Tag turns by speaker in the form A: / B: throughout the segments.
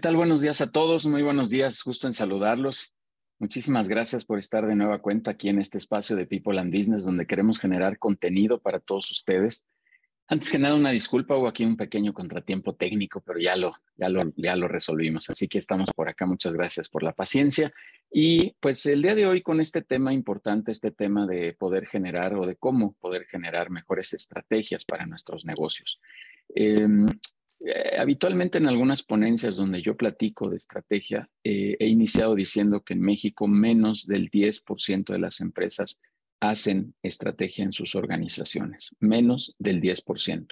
A: tal? Buenos días a todos. Muy buenos días. Justo en saludarlos. Muchísimas gracias por estar de nueva cuenta aquí en este espacio de People and Business, donde queremos generar contenido para todos ustedes. Antes que nada, una disculpa, hubo aquí un pequeño contratiempo técnico, pero ya lo, ya lo, ya lo resolvimos. Así que estamos por acá. Muchas gracias por la paciencia. Y pues el día de hoy con este tema importante, este tema de poder generar o de cómo poder generar mejores estrategias para nuestros negocios. Em, eh, habitualmente en algunas ponencias donde yo platico de estrategia, eh, he iniciado diciendo que en México menos del 10% de las empresas hacen estrategia en sus organizaciones, menos del 10%.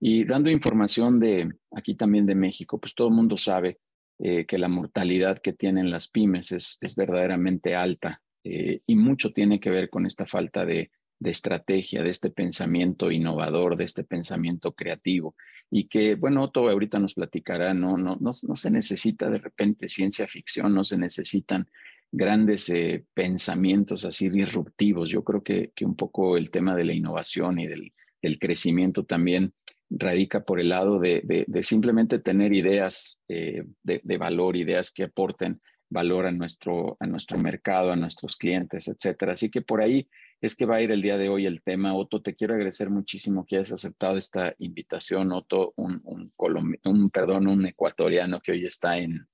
A: Y dando información de aquí también de México, pues todo el mundo sabe eh, que la mortalidad que tienen las pymes es, es verdaderamente alta y mucho tiene que ver con esta falta de, de estrategia, de este pensamiento innovador, de este pensamiento creativo y que, bueno, Otto ahorita nos platicará, no, no, no, no se necesita de repente ciencia ficción, no se necesitan grandes eh, pensamientos así disruptivos. Yo creo que, que, un poco el tema de la innovación y del, crecimiento también radica por el lado de, de, simplemente tener ideas eh, de, de, valor, ideas que aporten valor a nuestro, a nuestro mercado, a nuestros clientes, etcétera. Así que por ahí es que va a ir el día de hoy el tema. Otto, te quiero agradecer muchísimo que hayas aceptado esta invitación. Otto, un, un, perdón, un ecuatoriano que hoy está en,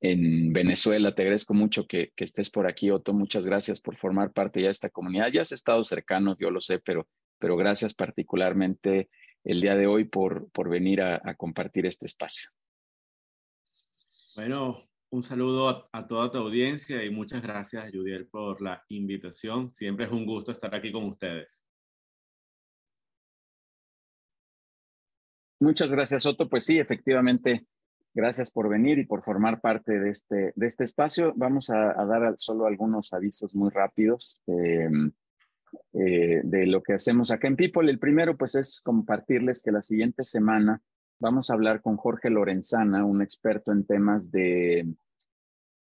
A: en Venezuela. Te agradezco mucho que, que, estés por aquí, Otto. Muchas gracias por formar parte ya de esta comunidad. Ya has estado cercano, yo lo sé, pero, pero gracias particularmente el día de hoy por, por venir a compartir este espacio.
B: Bueno, un saludo a, toda tu audiencia y muchas gracias, Judiel, por la invitación. Siempre es un gusto estar aquí con ustedes.
A: Muchas gracias, Otto. Pues sí, efectivamente, gracias por venir y por formar parte de este, de este espacio. Vamos a, dar solo algunos avisos muy rápidos em, eh, de lo que hacemos acá en People. El primero, pues, es compartirles que la siguiente semana vamos a hablar con Jorge Lorenzana, un experto en temas de,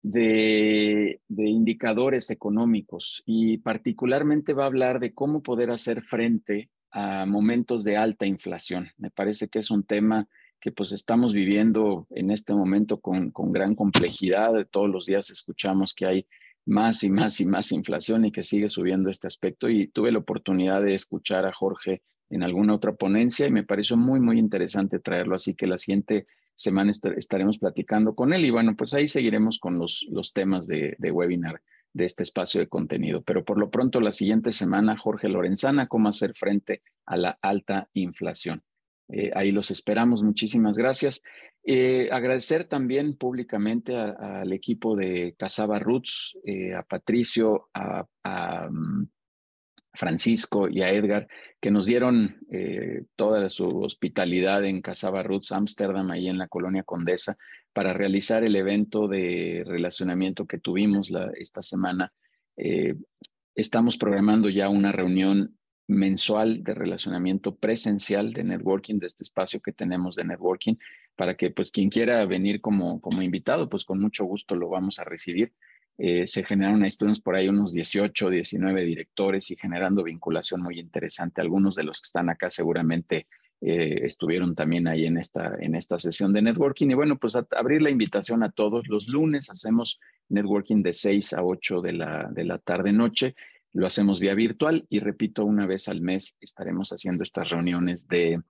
A: de, indicadores económicos y particularmente va a hablar de cómo poder hacer frente a momentos de alta inflación. Me parece que es un tema que pues estamos viviendo en este momento con, con gran complejidad. Todos los días escuchamos que hay más y más y más inflación y que sigue subiendo este aspecto. Y tuve la oportunidad de escuchar a Jorge en alguna otra ponencia y me pareció muy, muy interesante traerlo. Así que la siguiente semana estaremos platicando con él y bueno, pues ahí seguiremos con los, los temas de, webinar de este espacio de contenido. Pero por lo pronto, la siguiente semana, Jorge Lorenzana, cómo hacer frente a la alta inflación. Eh, ahí los esperamos. Muchísimas gracias. Eh, agradecer también públicamente al equipo de Casaba Roots, eh, a Patricio, a, a mm, Francisco y a Edgar, que nos dieron eh, toda su hospitalidad en Casaba Roots, Amsterdam, ahí en la colonia Condesa, para realizar el evento de relacionamiento que tuvimos esta semana. Eh, estamos programando ya una reunión mensual de relacionamiento presencial de networking, de este espacio que tenemos de networking, para que pues quien quiera venir como, como invitado, pues con mucho gusto lo vamos a recibir. Eh, se generaron, estuvimos por ahí unos 18, 19 directores y generando vinculación muy interesante. Algunos de los que están acá seguramente eh, estuvieron también ahí en esta, en esta sesión de networking. Y bueno, pues abrir la invitación a todos. Los lunes hacemos networking de 6 a 8 de la, de la tarde-noche. Lo hacemos vía virtual y repito, una vez al mes estaremos haciendo estas reuniones de,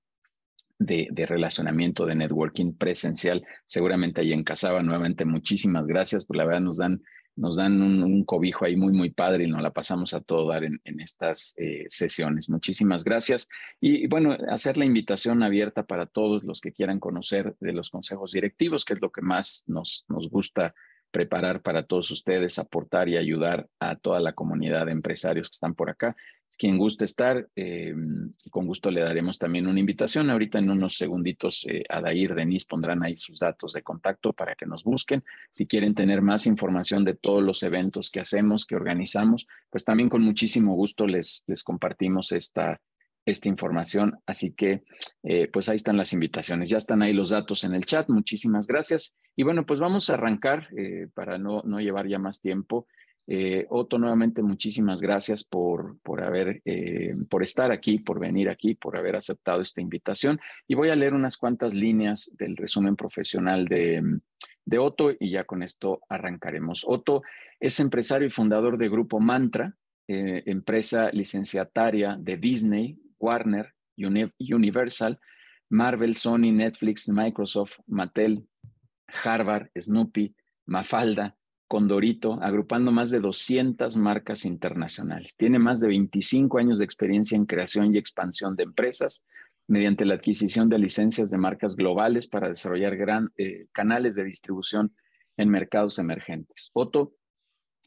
A: de, de, relacionamiento, de networking presencial, seguramente ahí en Casaba. Nuevamente, muchísimas gracias, por la verdad nos dan nos dan un, cobijo ahí muy, muy padre y nos la pasamos a todo dar en, estas eh, sesiones. Muchísimas gracias. Y, bueno, hacer la invitación abierta para todos los que quieran conocer de los consejos directivos, que es lo que más nos, nos gusta preparar para todos ustedes, aportar y ayudar a toda la comunidad de empresarios que están por acá. Quien guste estar, eh, con gusto le daremos también una invitación. Ahorita en unos segunditos, eh, Adair, Denise pondrán ahí sus datos de contacto para que nos busquen. Si quieren tener más información de todos los eventos que hacemos, que organizamos, pues también con muchísimo gusto les, les compartimos esta, esta información. Así que, eh, pues ahí están las invitaciones. Ya están ahí los datos en el chat. Muchísimas gracias. Y bueno, pues vamos a arrancar eh, para no, no llevar ya más tiempo. Eh, Otto, nuevamente muchísimas gracias por, por, haber, eh, por estar aquí, por venir aquí, por haber aceptado esta invitación. Y voy a leer unas cuantas líneas del resumen profesional de, de Otto y ya con esto arrancaremos. Otto es empresario y fundador de Grupo Mantra, empresa licenciataria de Disney, Warner, Universal, Marvel, Sony, Netflix, Microsoft, Mattel, Harvard, Snoopy, Mafalda, Condorito, agrupando más de 200 marcas internacionales. Tiene más de 25 años de experiencia en creación y expansión de empresas mediante la adquisición de licencias de marcas globales para desarrollar gran, eh, canales de distribución en mercados emergentes. Otto,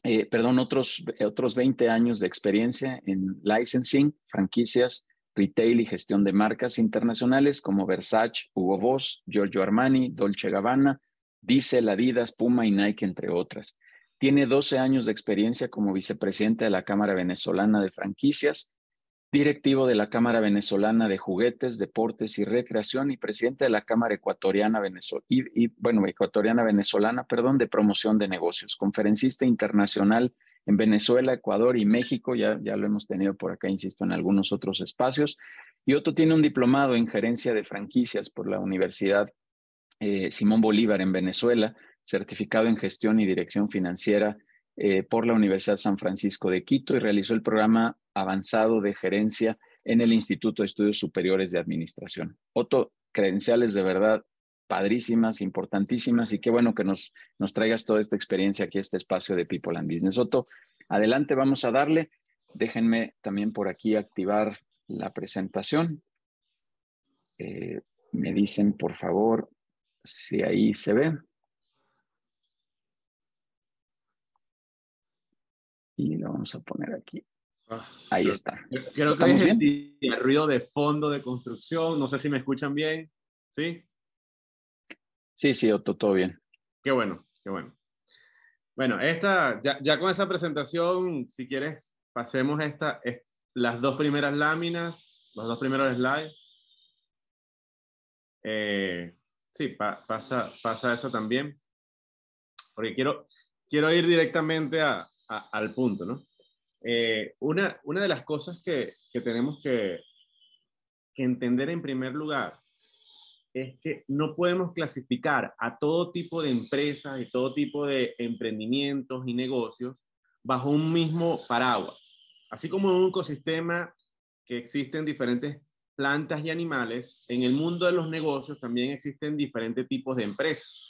A: eh, perdón, otros, otros 20 años de experiencia en licensing, franquicias, retail y gestión de marcas internacionales como Versace, Hugo Boss, Giorgio Armani, Dolce Gabbana, Diesel, Adidas, Puma y Nike, entre otras. Tiene 12 años de experiencia como vicepresidente de la Cámara Venezolana de Franquicias, directivo de la Cámara Venezolana de Juguetes, Deportes y Recreación y presidente de la Cámara Ecuatoriana, y, bueno, Ecuatoriana Venezolana perdón, de Promoción de Negocios, conferencista internacional en Venezuela, Ecuador y México, ya, ya lo hemos tenido por acá, insisto, en algunos otros espacios. Y Otto tiene un diplomado en gerencia de franquicias por la Universidad eh, Simón Bolívar en Venezuela, certificado en gestión y dirección financiera eh, por la Universidad San Francisco de Quito y realizó el programa avanzado de gerencia en el Instituto de Estudios Superiores de Administración. Otto, credenciales de verdad padrísimas, importantísimas y qué bueno que nos, nos traigas toda esta experiencia aquí este espacio de People and Business. Otto, adelante, vamos a darle. Déjenme también por aquí activar la presentación. Eh, me dicen, por favor, si ahí se ve. Y lo vamos a poner aquí. Ah, ahí está.
B: Creo que el ruido de fondo de construcción. No sé si me escuchan bien. ¿Sí?
A: Sí, sí, Otto, todo bien.
B: Qué bueno, qué bueno. Bueno, esta, ya, ya con esa presentación, si quieres, pasemos esta, las dos primeras láminas, los dos primeros slides. Eh, Sí, pasa, pasa eso también. Porque quiero, quiero ir directamente a, al punto, ¿no? Eh, una, una de las cosas que, que tenemos que, que entender en primer lugar es que no podemos clasificar a todo tipo de empresas y todo tipo de emprendimientos y negocios bajo un mismo paraguas. Así como en un ecosistema que existen diferentes plantas y animales, en el mundo de los negocios también existen diferentes tipos de empresas.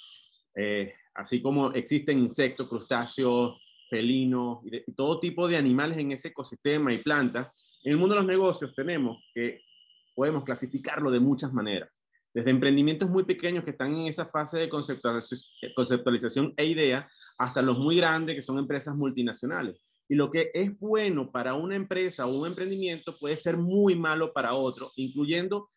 B: Eh, así como existen insectos, crustáceos, felinos y, todo tipo de animales en ese ecosistema y plantas, en el mundo de los negocios tenemos que podemos clasificarlo de muchas maneras. Desde emprendimientos muy pequeños que están en esa fase de conceptualización e idea, hasta los muy grandes que son empresas multinacionales. Y lo que es bueno para una empresa o un emprendimiento puede ser muy malo para otro, incluyendo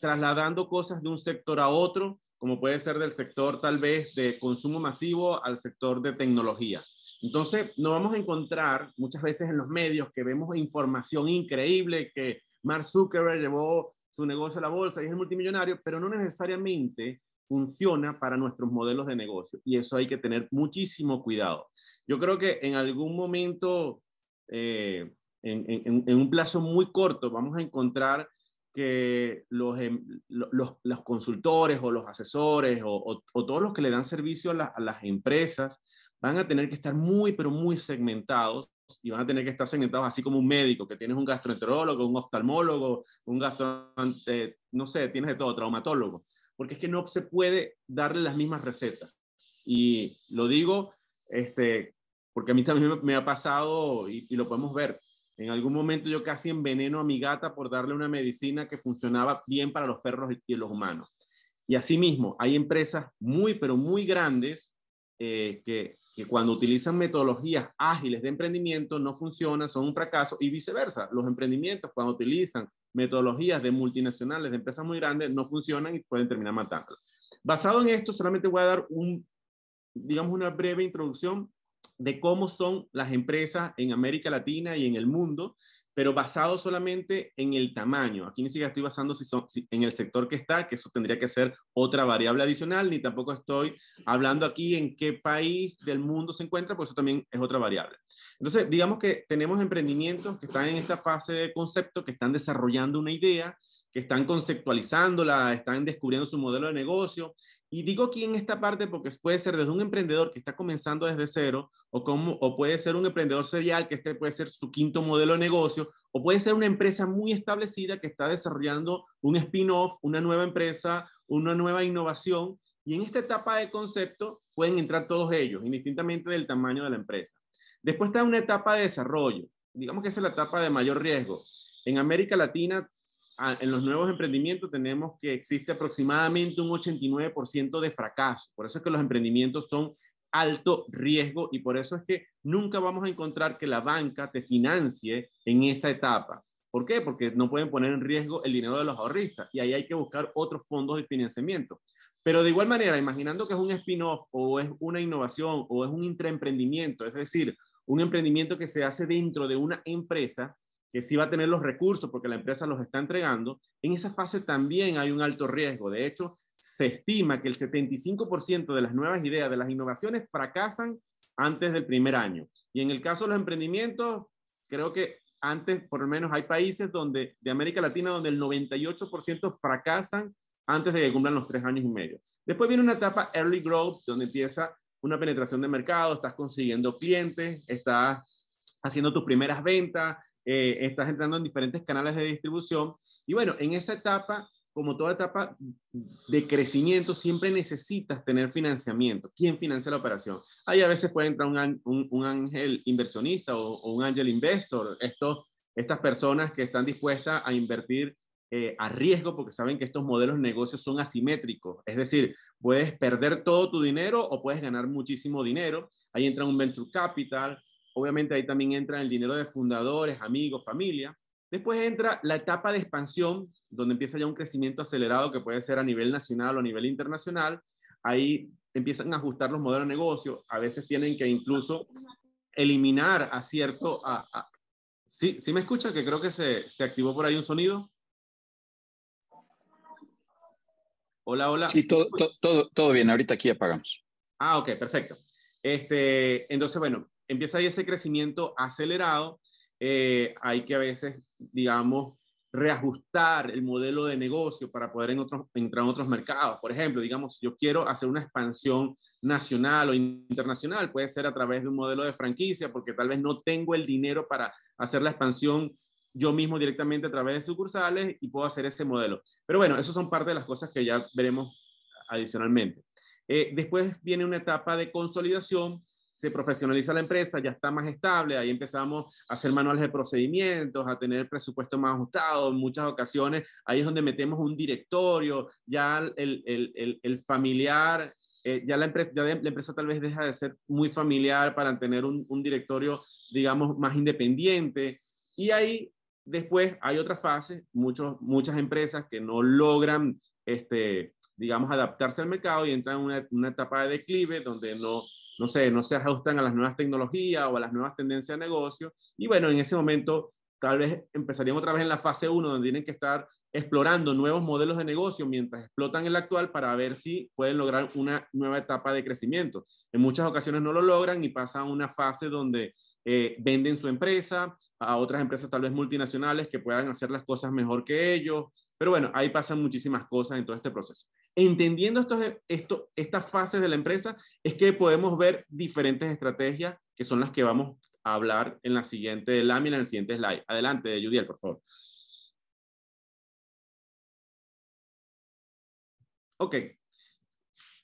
B: trasladando cosas de un sector a otro, como puede ser del sector tal vez de consumo masivo al sector de tecnología. Entonces, nos vamos a encontrar muchas veces en los medios que vemos información increíble que Mark Zuckerberg llevó su negocio a la bolsa y es multimillonario, pero no necesariamente funciona para nuestros modelos de negocio. Y eso hay que tener muchísimo cuidado. Yo creo que en algún momento, eh, en, un plazo muy corto, vamos a encontrar que los, em, los, consultores o los asesores o, todos los que le dan servicio a, las empresas van a tener que estar muy, pero muy segmentados y van a tener que estar segmentados así como un médico, que tienes un gastroenterólogo, un oftalmólogo, un gastro, no sé, tienes de todo, traumatólogo, porque es que no se puede darle las mismas recetas. Y lo digo este, porque a mí también me ha pasado y, lo podemos ver. En algún momento yo casi enveneno a mi gata por darle una medicina que funcionaba bien para los perros y los humanos. Y asimismo, hay empresas muy, pero muy grandes eh, que, que, cuando utilizan metodologías ágiles de emprendimiento no funcionan, son un fracaso y viceversa. Los emprendimientos cuando utilizan metodologías de multinacionales, de empresas muy grandes, no funcionan y pueden terminar matándolas. Basado en esto, solamente voy a dar un, digamos, una breve introducción de cómo son las empresas en América Latina y en el mundo, pero basado solamente en el tamaño. Aquí ni siquiera estoy basando si son, en el sector que está, que eso tendría que ser otra variable adicional, ni tampoco estoy hablando aquí en qué país del mundo se encuentra, pues eso también es otra variable. Entonces, digamos que tenemos emprendimientos que están en esta fase de concepto, que están desarrollando una idea, que están conceptualizándola, están descubriendo su modelo de negocio. Y digo aquí en esta parte porque puede ser desde un emprendedor que está comenzando desde cero, o, como, o puede ser un emprendedor serial que este puede ser su quinto modelo de negocio, o puede ser una empresa muy establecida que está desarrollando un spin-off, una nueva empresa, una nueva innovación. Y en esta etapa de concepto pueden entrar todos ellos, indistintamente del tamaño de la empresa. Después está una etapa de desarrollo. Digamos que es la etapa de mayor riesgo. En América Latina en los nuevos emprendimientos tenemos que existe aproximadamente un 89% de fracaso. Por eso es que los emprendimientos son alto riesgo y por eso es que nunca vamos a encontrar que la banca te financie en esa etapa. ¿Por qué? Porque no pueden poner en riesgo el dinero de los ahorristas y ahí hay que buscar otros fondos de financiamiento. Pero de igual manera, imaginando que es un spin-off o es una innovación o es un intraemprendimiento, es decir, un emprendimiento que se hace dentro de una empresa, que sí va a tener los recursos porque la empresa los está entregando, en esa fase también hay un alto riesgo. De hecho, se estima que el 75% de las nuevas ideas, de las innovaciones, fracasan antes del primer año. Y en el caso de los emprendimientos, creo que antes, por lo menos, hay países donde, de América Latina donde el 98% fracasan antes de que cumplan los tres años y medio. Después viene una etapa early growth, donde empieza una penetración de mercado, estás consiguiendo clientes, estás haciendo tus primeras ventas, eh, estás entrando en diferentes canales de distribución. Y bueno, en esa etapa, como toda etapa de crecimiento, siempre necesitas tener financiamiento. ¿Quién financia la operación? Ahí a veces puede entrar un, un, ángel inversionista o, un ángel investor. Estos, estas personas que están dispuestas a invertir eh, a riesgo porque saben que estos modelos de negocios son asimétricos. Es decir, puedes perder todo tu dinero o puedes ganar muchísimo dinero. Ahí entra un venture capital, Obviamente ahí también entra el dinero de fundadores, amigos, familia. Después entra la etapa de expansión, donde empieza ya un crecimiento acelerado que puede ser a nivel nacional o a nivel internacional. Ahí empiezan a ajustar los modelos de negocio. A veces tienen que incluso eliminar a cierto... A, ¿Sí, ¿Sí me escuchan? Que creo que se, se activó por ahí un sonido. Hola, hola.
A: Sí, todo, todo, todo bien. Ahorita aquí apagamos.
B: Ah, ok, perfecto. Este, entonces, bueno, empieza ahí ese crecimiento acelerado. Eh, hay que a veces, digamos, reajustar el modelo de negocio para poder entrar en otros mercados. Por ejemplo, digamos, yo quiero hacer una expansión nacional o internacional, puede ser a través de un modelo de franquicia, porque tal vez no tengo el dinero para hacer la expansión yo mismo directamente a través de sucursales y puedo hacer ese modelo. Pero bueno, eso son parte de las cosas que ya veremos adicionalmente. Eh, después viene una etapa de consolidación se profesionaliza la empresa, ya está más estable, ahí empezamos a hacer manuales de procedimientos, a tener presupuesto más ajustado, en muchas ocasiones ahí es donde metemos un directorio, ya el, el, el, familiar, eh, ya, la empresa, ya la empresa tal vez deja de ser muy familiar para tener un, un directorio, digamos, más independiente. Y ahí después hay otra fase, muchos, muchas empresas que no logran, este, digamos, adaptarse al mercado y entran en una, una etapa de declive donde no no sé, no se ajustan a las nuevas tecnologías o a las nuevas tendencias de negocio. Y bueno, en ese momento tal vez empezarían otra vez en la fase 1, donde tienen que estar explorando nuevos modelos de negocio mientras explotan el actual para ver si pueden lograr una nueva etapa de crecimiento. En muchas ocasiones no lo logran y pasan a una fase donde eh, venden su empresa a otras empresas tal vez multinacionales que puedan hacer las cosas mejor que ellos. Pero bueno, ahí pasan muchísimas cosas en todo este proceso. Entendiendo estas fases de la empresa, es que podemos ver diferentes estrategias que son las que vamos a hablar en la siguiente lámina, en el siguiente slide. Adelante, Judiel, por favor. Ok.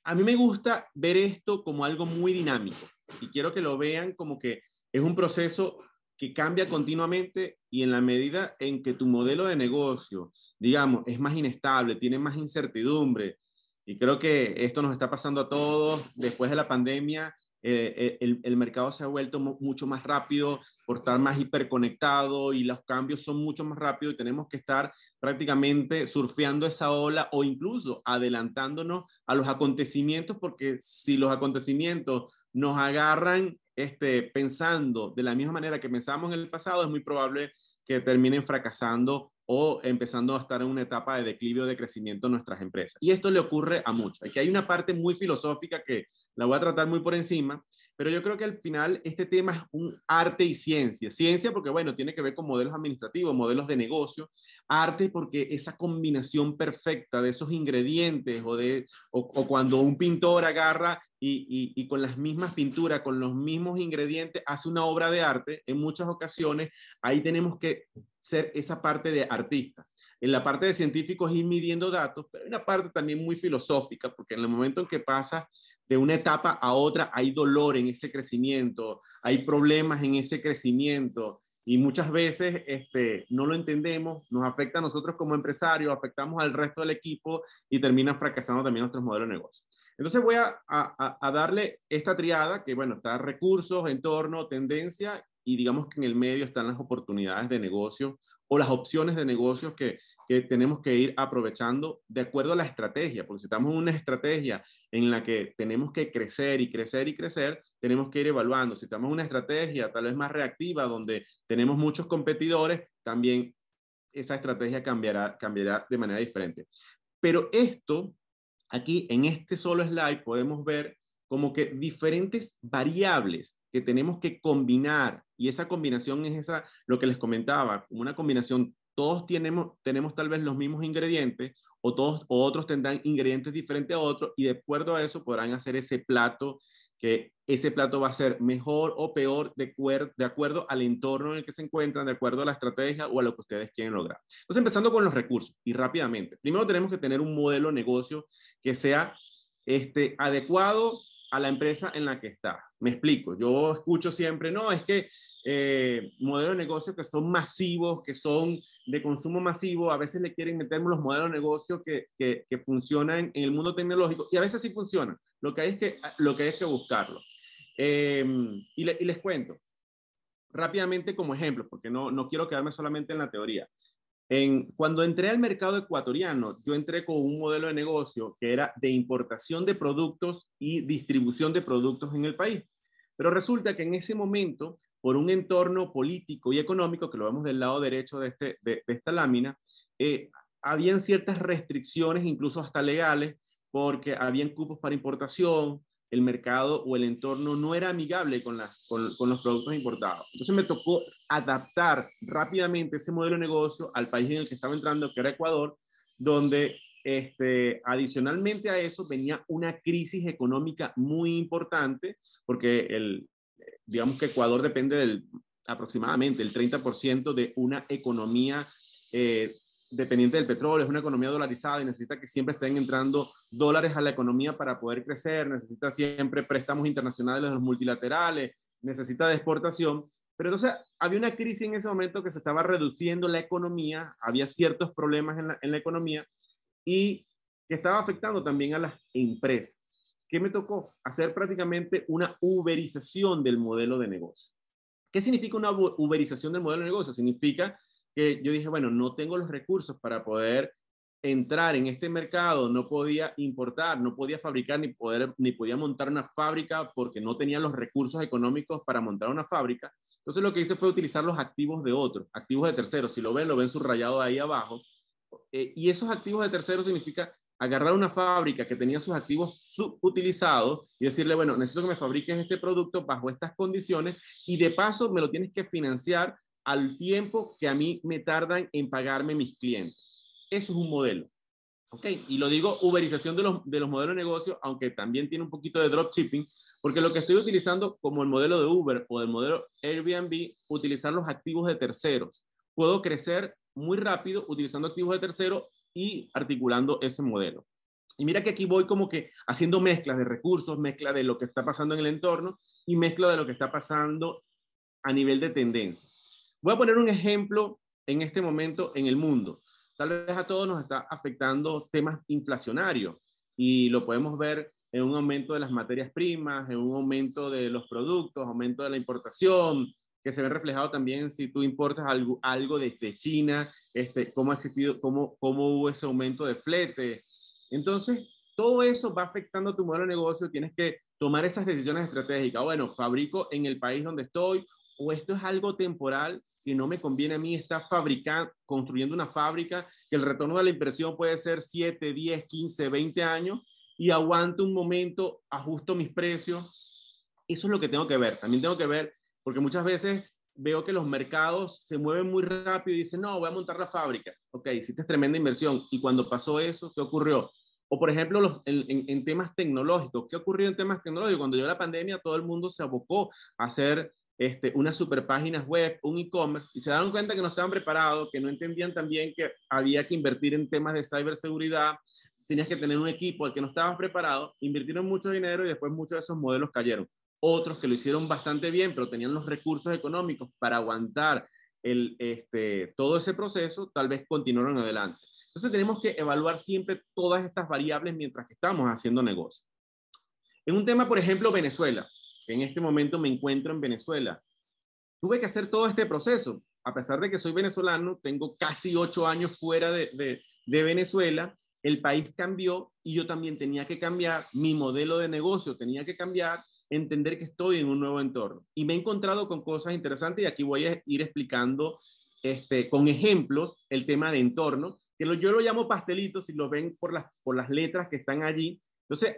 B: A mí me gusta ver esto como algo muy dinámico y quiero que lo vean como que es un proceso que cambia continuamente y en la medida en que tu modelo de negocio, digamos, es más inestable, tiene más incertidumbre, y creo que esto nos está pasando a todos. Después de la pandemia, eh, eh, el, mercado se ha vuelto mucho más rápido por estar más hiperconectado y los cambios son mucho más rápidos y tenemos que estar prácticamente surfeando esa ola o incluso adelantándonos a los acontecimientos porque si los acontecimientos nos agarran este, pensando de la misma manera que pensamos en el pasado, es muy probable que terminen fracasando o empezando a estar en una etapa de declive o de crecimiento en nuestras empresas. Y esto le ocurre a muchos. Aquí hay una parte muy filosófica que la voy a tratar muy por encima, pero yo creo que al final este tema es un arte y ciencia. Ciencia porque, bueno, tiene que ver con modelos administrativos, modelos de negocio. Arte porque esa combinación perfecta de esos ingredientes o, de, o, cuando un pintor agarra y, y, con las mismas pinturas, con los mismos ingredientes, hace una obra de arte, en muchas ocasiones ahí tenemos que ser esa parte de artista. En la parte de científico es ir midiendo datos, pero hay una parte también muy filosófica, porque en el momento en que pasa de una etapa a otra, hay dolor en ese crecimiento, hay problemas en ese crecimiento, y muchas veces este, no lo entendemos, nos afecta a nosotros como empresarios, afectamos al resto del equipo y terminan fracasando también nuestros modelos de negocio. Entonces voy a, a, a darle esta triada que, bueno, está recursos, entorno, tendencia y digamos que en el medio están las oportunidades de negocio o las opciones de negocios que, que, tenemos que ir aprovechando de acuerdo a la estrategia, porque si estamos en una estrategia en la que tenemos que crecer y crecer y crecer, tenemos que ir evaluando. Si estamos en una estrategia tal vez más reactiva, donde tenemos muchos competidores, también esa estrategia cambiará, cambiará de manera diferente. Pero esto, aquí en este solo slide, podemos ver como que diferentes variables que tenemos que combinar y esa combinación es esa, lo que les comentaba, una combinación, todos tenemos, tenemos tal vez los mismos ingredientes o todos o otros tendrán ingredientes diferentes a otros y de acuerdo a eso podrán hacer ese plato que ese plato va a ser mejor o peor de, de acuerdo al entorno en el que se encuentran, de acuerdo a la estrategia o a lo que ustedes quieren lograr. Entonces, empezando con los recursos y rápidamente. Primero tenemos que tener un modelo de negocio que sea este, adecuado a la empresa en la que está. Me explico, yo escucho siempre, no, es que eh, modelos de negocio que son masivos, que son de consumo masivo, a veces le quieren meter los modelos de negocio que, que, que, funcionan en el mundo tecnológico y a veces sí funcionan. Lo que hay es que, lo que, hay es que buscarlo. Em, y, y, les cuento rápidamente como ejemplo, porque no, no quiero quedarme solamente en la teoría cuando entré al mercado ecuatoriano, yo entré con un modelo de negocio que era de importación de productos y distribución de productos en el país. Pero resulta que en ese momento, por un entorno político y económico, que lo vemos del lado derecho de, este, de, esta lámina, eh, habían ciertas restricciones, incluso hasta legales, porque habían cupos para importación, el mercado o el entorno no era amigable con, con, los productos importados. Entonces me tocó adaptar rápidamente ese modelo de negocio al país en el que estaba entrando, que era Ecuador, donde este, adicionalmente a eso venía una crisis económica muy importante, porque el, digamos que Ecuador depende del aproximadamente el 30% de una economía eh, dependiente del petróleo, es una economía dolarizada y necesita que siempre estén entrando dólares a la economía para poder crecer, necesita siempre préstamos internacionales los multilaterales, necesita de exportación. Pero entonces había una crisis en ese momento que se estaba reduciendo la economía, había ciertos problemas en la economía y que estaba afectando también a las empresas. ¿Qué me tocó? Hacer prácticamente una uberización del modelo de negocio. ¿Qué significa una uberización del modelo de negocio? Significa que yo dije, bueno, no tengo los recursos para poder entrar en este mercado, no podía importar, no podía fabricar ni, poder, ni podía montar una fábrica porque no tenía los recursos económicos para montar una fábrica. Entonces lo que hice fue utilizar los activos de otros, activos de terceros. Si lo ven, lo ven subrayado ahí abajo. Eh, y esos activos de terceros significa agarrar una fábrica que tenía sus activos subutilizados y decirle, bueno, necesito que me fabriques este producto bajo estas condiciones y de paso me lo tienes que financiar al tiempo que a mí me tardan en pagarme mis clientes. Eso es un modelo. ¿Ok? Y lo digo uberización de los, de los modelos de negocio, aunque también tiene un poquito de dropshipping, porque lo que estoy utilizando como el modelo de Uber o el modelo Airbnb, utilizar los activos de terceros. Puedo crecer muy rápido utilizando activos de terceros y articulando ese modelo. Y mira que aquí voy como que haciendo mezclas de recursos, mezcla de lo que está pasando en el entorno y mezcla de lo que está pasando a nivel de tendencia. Voy a poner un ejemplo en este momento en el mundo. Tal vez a todos nos está afectando temas inflacionarios y lo podemos ver en un aumento de las materias primas, en un aumento de los productos, aumento de la importación, que se ve reflejado también si tú importas algo, algo desde China, este, cómo ha existido, cómo, cómo hubo ese aumento de flete. Entonces, todo eso va afectando tu modelo de negocio, tienes que tomar esas decisiones estratégicas. Bueno, fabrico en el país donde estoy o esto es algo temporal que no me conviene a mí estar fabricando, construyendo una fábrica que el retorno de la inversión puede ser 7, 10, 15, 20 años y aguanto un momento, ajusto mis precios. Eso es lo que tengo que ver. También tengo que ver, porque muchas veces veo que los mercados se mueven muy rápido y dicen, no, voy a montar la fábrica. Ok, hiciste tremenda inversión. Y cuando pasó eso, ¿qué ocurrió? O por ejemplo, en, temas tecnológicos. ¿Qué ocurrió en temas tecnológicos? Cuando llegó la pandemia, todo el mundo se abocó a hacer este, unas super páginas web, un e-commerce, y se dieron cuenta que no estaban preparados, que no entendían también que había que invertir en temas de ciberseguridad, tenías que tener un equipo al que no estabas preparado, invirtieron mucho dinero y después muchos de esos modelos cayeron. Otros que lo hicieron bastante bien, pero tenían los recursos económicos para aguantar el, este, todo ese proceso, tal vez continuaron adelante. Entonces tenemos que evaluar siempre todas estas variables mientras que estamos haciendo negocio. En un tema, por ejemplo, Venezuela en este momento me encuentro en Venezuela. Tuve que hacer todo este proceso. A pesar de que soy venezolano, tengo casi ocho años fuera de, de, Venezuela, el país cambió y yo también tenía que cambiar, mi modelo de negocio tenía que cambiar, entender que estoy en un nuevo entorno. Y me he encontrado con cosas interesantes y aquí voy a ir explicando este, con ejemplos el tema de entorno, que yo lo llamo pastelitos, si lo ven por las, por las letras que están allí. Entonces,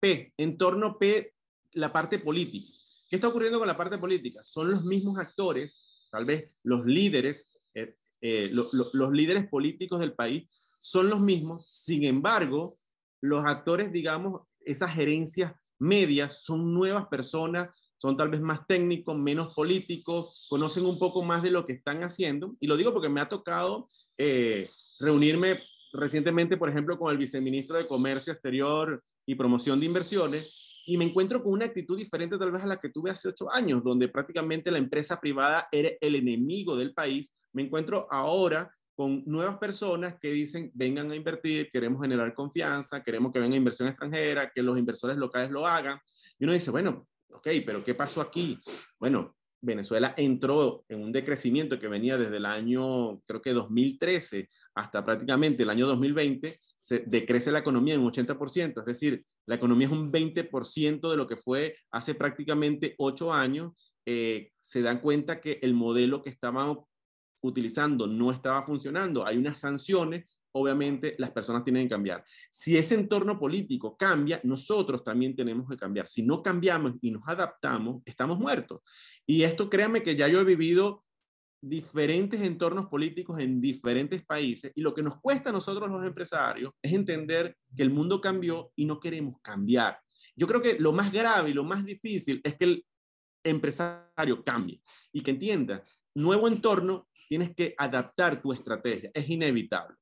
B: P, entorno P la parte política. ¿Qué está ocurriendo con la parte política? Son los mismos actores, tal vez los líderes, eh, eh, los líderes políticos del país son los mismos, sin embargo, los actores, digamos, esas gerencias medias son nuevas personas, son tal vez más técnicos, menos políticos, conocen un poco más de lo que están haciendo. Y lo digo porque me ha tocado eh, reunirme recientemente, por ejemplo, con el viceministro de Comercio Exterior y Promoción de Inversiones, y me encuentro con una actitud diferente tal vez a la que tuve hace ocho años, donde prácticamente la empresa privada era el enemigo del país. Me encuentro ahora con nuevas personas que dicen, vengan a invertir, queremos generar confianza, queremos que venga inversión extranjera, que los inversores locales lo hagan. Y uno dice, bueno, ok, pero ¿qué pasó aquí? Bueno, Venezuela entró en un decrecimiento que venía desde el año, creo que 2013 hasta prácticamente el año 2020, se decrece la economía en un 80%, es decir, la economía es un 20% de lo que fue hace prácticamente ocho años. Eh, se dan cuenta que el modelo que estaban utilizando no estaba funcionando, hay unas sanciones, obviamente las personas tienen que cambiar. Si ese entorno político cambia, nosotros también tenemos que cambiar. Si no cambiamos y nos adaptamos, estamos muertos. Y esto créanme que ya yo he vivido diferentes entornos políticos en diferentes países y lo que nos cuesta a nosotros los empresarios es entender que el mundo cambió y no queremos cambiar. Yo creo que lo más grave y lo más difícil es que el empresario cambie y que entienda, nuevo entorno, tienes que adaptar tu estrategia, es inevitable.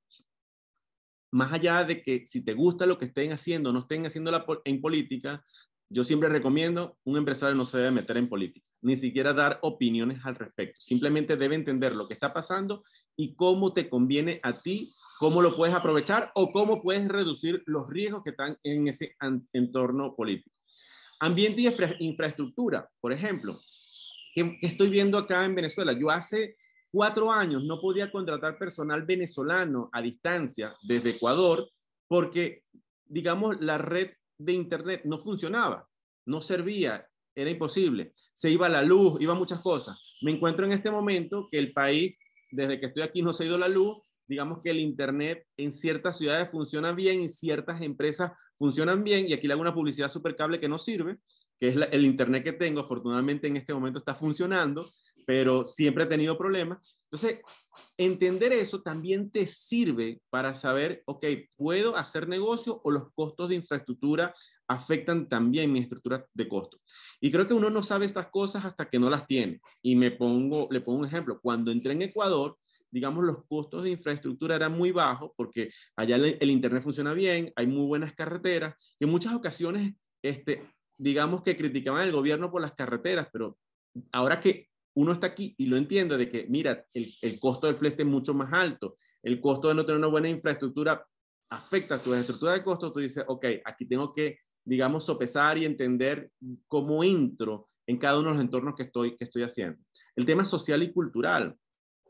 B: Más allá de que si te gusta lo que estén haciendo no estén haciendo en política, yo siempre recomiendo, un empresario no se debe meter en política, ni siquiera dar opiniones al respecto. Simplemente debe entender lo que está pasando y cómo te conviene a ti, cómo lo puedes aprovechar o cómo puedes reducir los riesgos que están en ese entorno político. Ambiente y infraestructura, por ejemplo, ¿qué estoy viendo acá en Venezuela. Yo hace cuatro años no podía contratar personal venezolano a distancia desde Ecuador porque, digamos, la red de Internet no funcionaba, no servía, era imposible. Se iba la luz, iba muchas cosas. Me encuentro en este momento que el país, desde que estoy aquí, no se ha ido la luz. Digamos que el Internet en ciertas ciudades funciona bien y ciertas empresas funcionan bien. Y aquí le hago una publicidad super cable que no sirve, que es el Internet que tengo. Afortunadamente en este momento está funcionando pero siempre he tenido problemas. Entonces, entender eso también te sirve para saber, ok, ¿puedo hacer negocio o los costos de infraestructura afectan también mi estructura de costo? Y creo que uno no sabe estas cosas hasta que no las tiene. Y me pongo, le pongo un ejemplo. Cuando entré en Ecuador, digamos, los costos de infraestructura eran muy bajos porque allá el, Internet funciona bien, hay muy buenas carreteras, que en muchas ocasiones, este, digamos que criticaban al gobierno por las carreteras, pero ahora que uno está aquí y lo entiende de que, mira, el, el, costo del flete es mucho más alto, el costo de no tener una buena infraestructura afecta a tu estructura de costo, tú dices, ok, aquí tengo que, digamos, sopesar y entender cómo entro en cada uno de los entornos que estoy, que estoy haciendo. El tema social y cultural.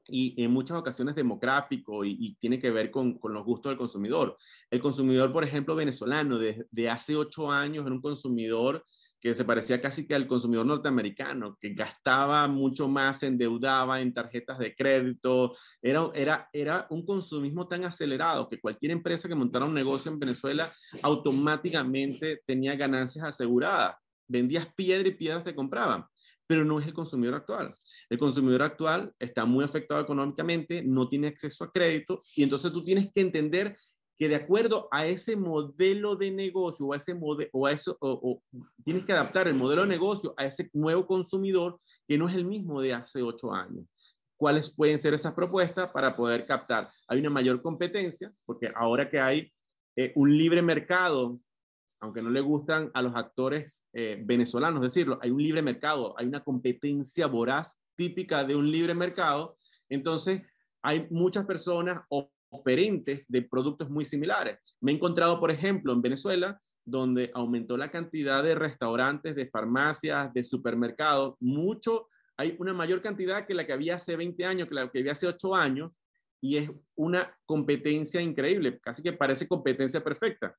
B: Y en muchas ocasiones demográfico y, tiene que ver con, con, los gustos del consumidor. El consumidor, por ejemplo, venezolano, de, de, hace ocho años era un consumidor que se parecía casi que al consumidor norteamericano, que gastaba mucho más, se endeudaba en tarjetas de crédito, era, era, era un consumismo tan acelerado que cualquier empresa que montara un negocio en Venezuela automáticamente tenía ganancias aseguradas. Vendías piedra y piedras te compraban pero no es el consumidor actual. El consumidor actual está muy afectado económicamente, no tiene acceso a crédito y entonces tú tienes que entender que de acuerdo a ese modelo de negocio o a ese modelo o a eso o, tienes que adaptar el modelo de negocio a ese nuevo consumidor que no es el mismo de hace ocho años. ¿Cuáles pueden ser esas propuestas para poder captar? Hay una mayor competencia porque ahora que hay eh, un libre mercado aunque no le gustan a los actores eh, venezolanos decirlo, hay un libre mercado, hay una competencia voraz típica de un libre mercado, entonces hay muchas personas oferentes de productos muy similares. Me he encontrado, por ejemplo, en Venezuela, donde aumentó la cantidad de restaurantes, de farmacias, de supermercados, mucho, hay una mayor cantidad que la que había hace 20 años, que la que había hace 8 años, y es una competencia increíble, casi que parece competencia perfecta.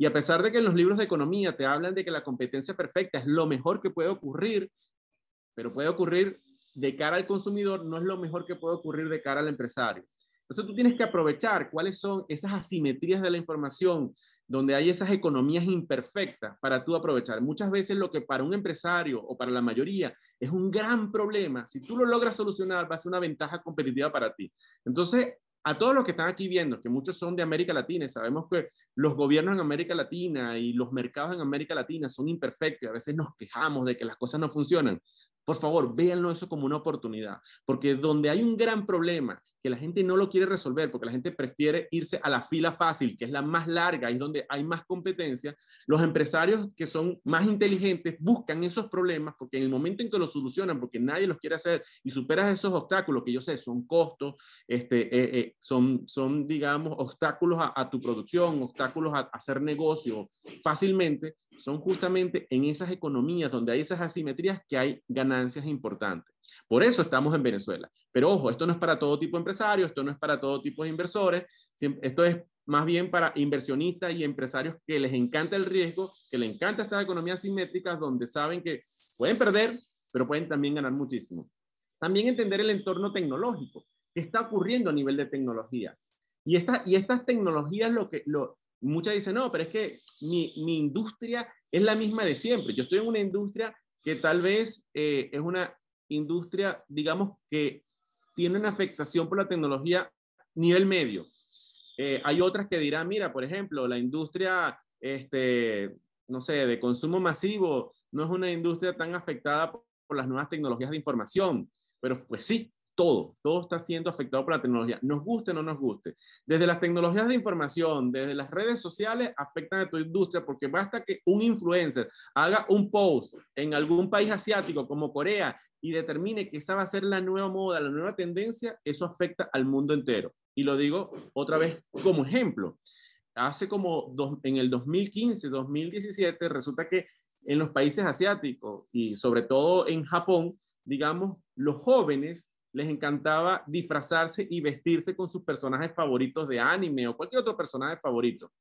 B: Y a pesar de que en los libros de economía te hablan de que la competencia perfecta es lo mejor que puede ocurrir, pero puede ocurrir de cara al consumidor, no es lo mejor que puede ocurrir de cara al empresario. Entonces tú tienes que aprovechar cuáles son esas asimetrías de la información, donde hay esas economías imperfectas para tú aprovechar. Muchas veces lo que para un empresario o para la mayoría es un gran problema, si tú lo logras solucionar, va a ser una ventaja competitiva para ti. Entonces, a todos los que están aquí viendo, que muchos son de América Latina, sabemos que los gobiernos en América Latina y los mercados en América Latina son imperfectos y a veces nos quejamos de que las cosas no funcionan. Por favor, véanlo eso como una oportunidad, porque donde hay un gran problema que la gente no lo quiere resolver, porque la gente prefiere irse a la fila fácil, que es la más larga y donde hay más competencia, los empresarios que son más inteligentes buscan esos problemas, porque en el momento en que los solucionan, porque nadie los quiere hacer y superas esos obstáculos, que yo sé, son costos, este, eh, eh, son, son, digamos, obstáculos a, tu producción, obstáculos a, a hacer negocio fácilmente, son justamente en esas economías donde hay esas asimetrías que hay ganancias importantes. Por eso estamos en Venezuela. Pero ojo, esto no es para todo tipo de empresarios, esto no es para todo tipo de inversores, esto es más bien para inversionistas y empresarios que les encanta el riesgo, que les encanta estas economías simétricas donde saben que pueden perder, pero pueden también ganar muchísimo. También entender el entorno tecnológico, qué está ocurriendo a nivel de tecnología. Y, esta, y estas tecnologías, lo que, lo, muchas dicen, no, pero es que mi, mi, industria es la misma de siempre. Yo estoy en una industria que tal vez eh, es una industria, digamos, que tiene una afectación por la tecnología nivel medio. Eh, hay otras que dirán, mira, por ejemplo, la industria, este, no sé, de consumo masivo no es una industria tan afectada por las nuevas tecnologías de información, pero pues sí, todo, todo está siendo afectado por la tecnología, nos guste o no nos guste. Desde las tecnologías de información, desde las redes sociales, afectan a tu industria porque basta que un influencer haga un post en algún país asiático como Corea y determine que esa va a ser la nueva moda, la nueva tendencia, eso afecta al mundo entero. Y lo digo otra vez como ejemplo. Hace como en el 2015, 2017, resulta que en los países asiáticos y sobre todo en Japón, digamos, los jóvenes les encantaba disfrazarse y vestirse con sus personajes favoritos de anime o cualquier otro personaje favorito.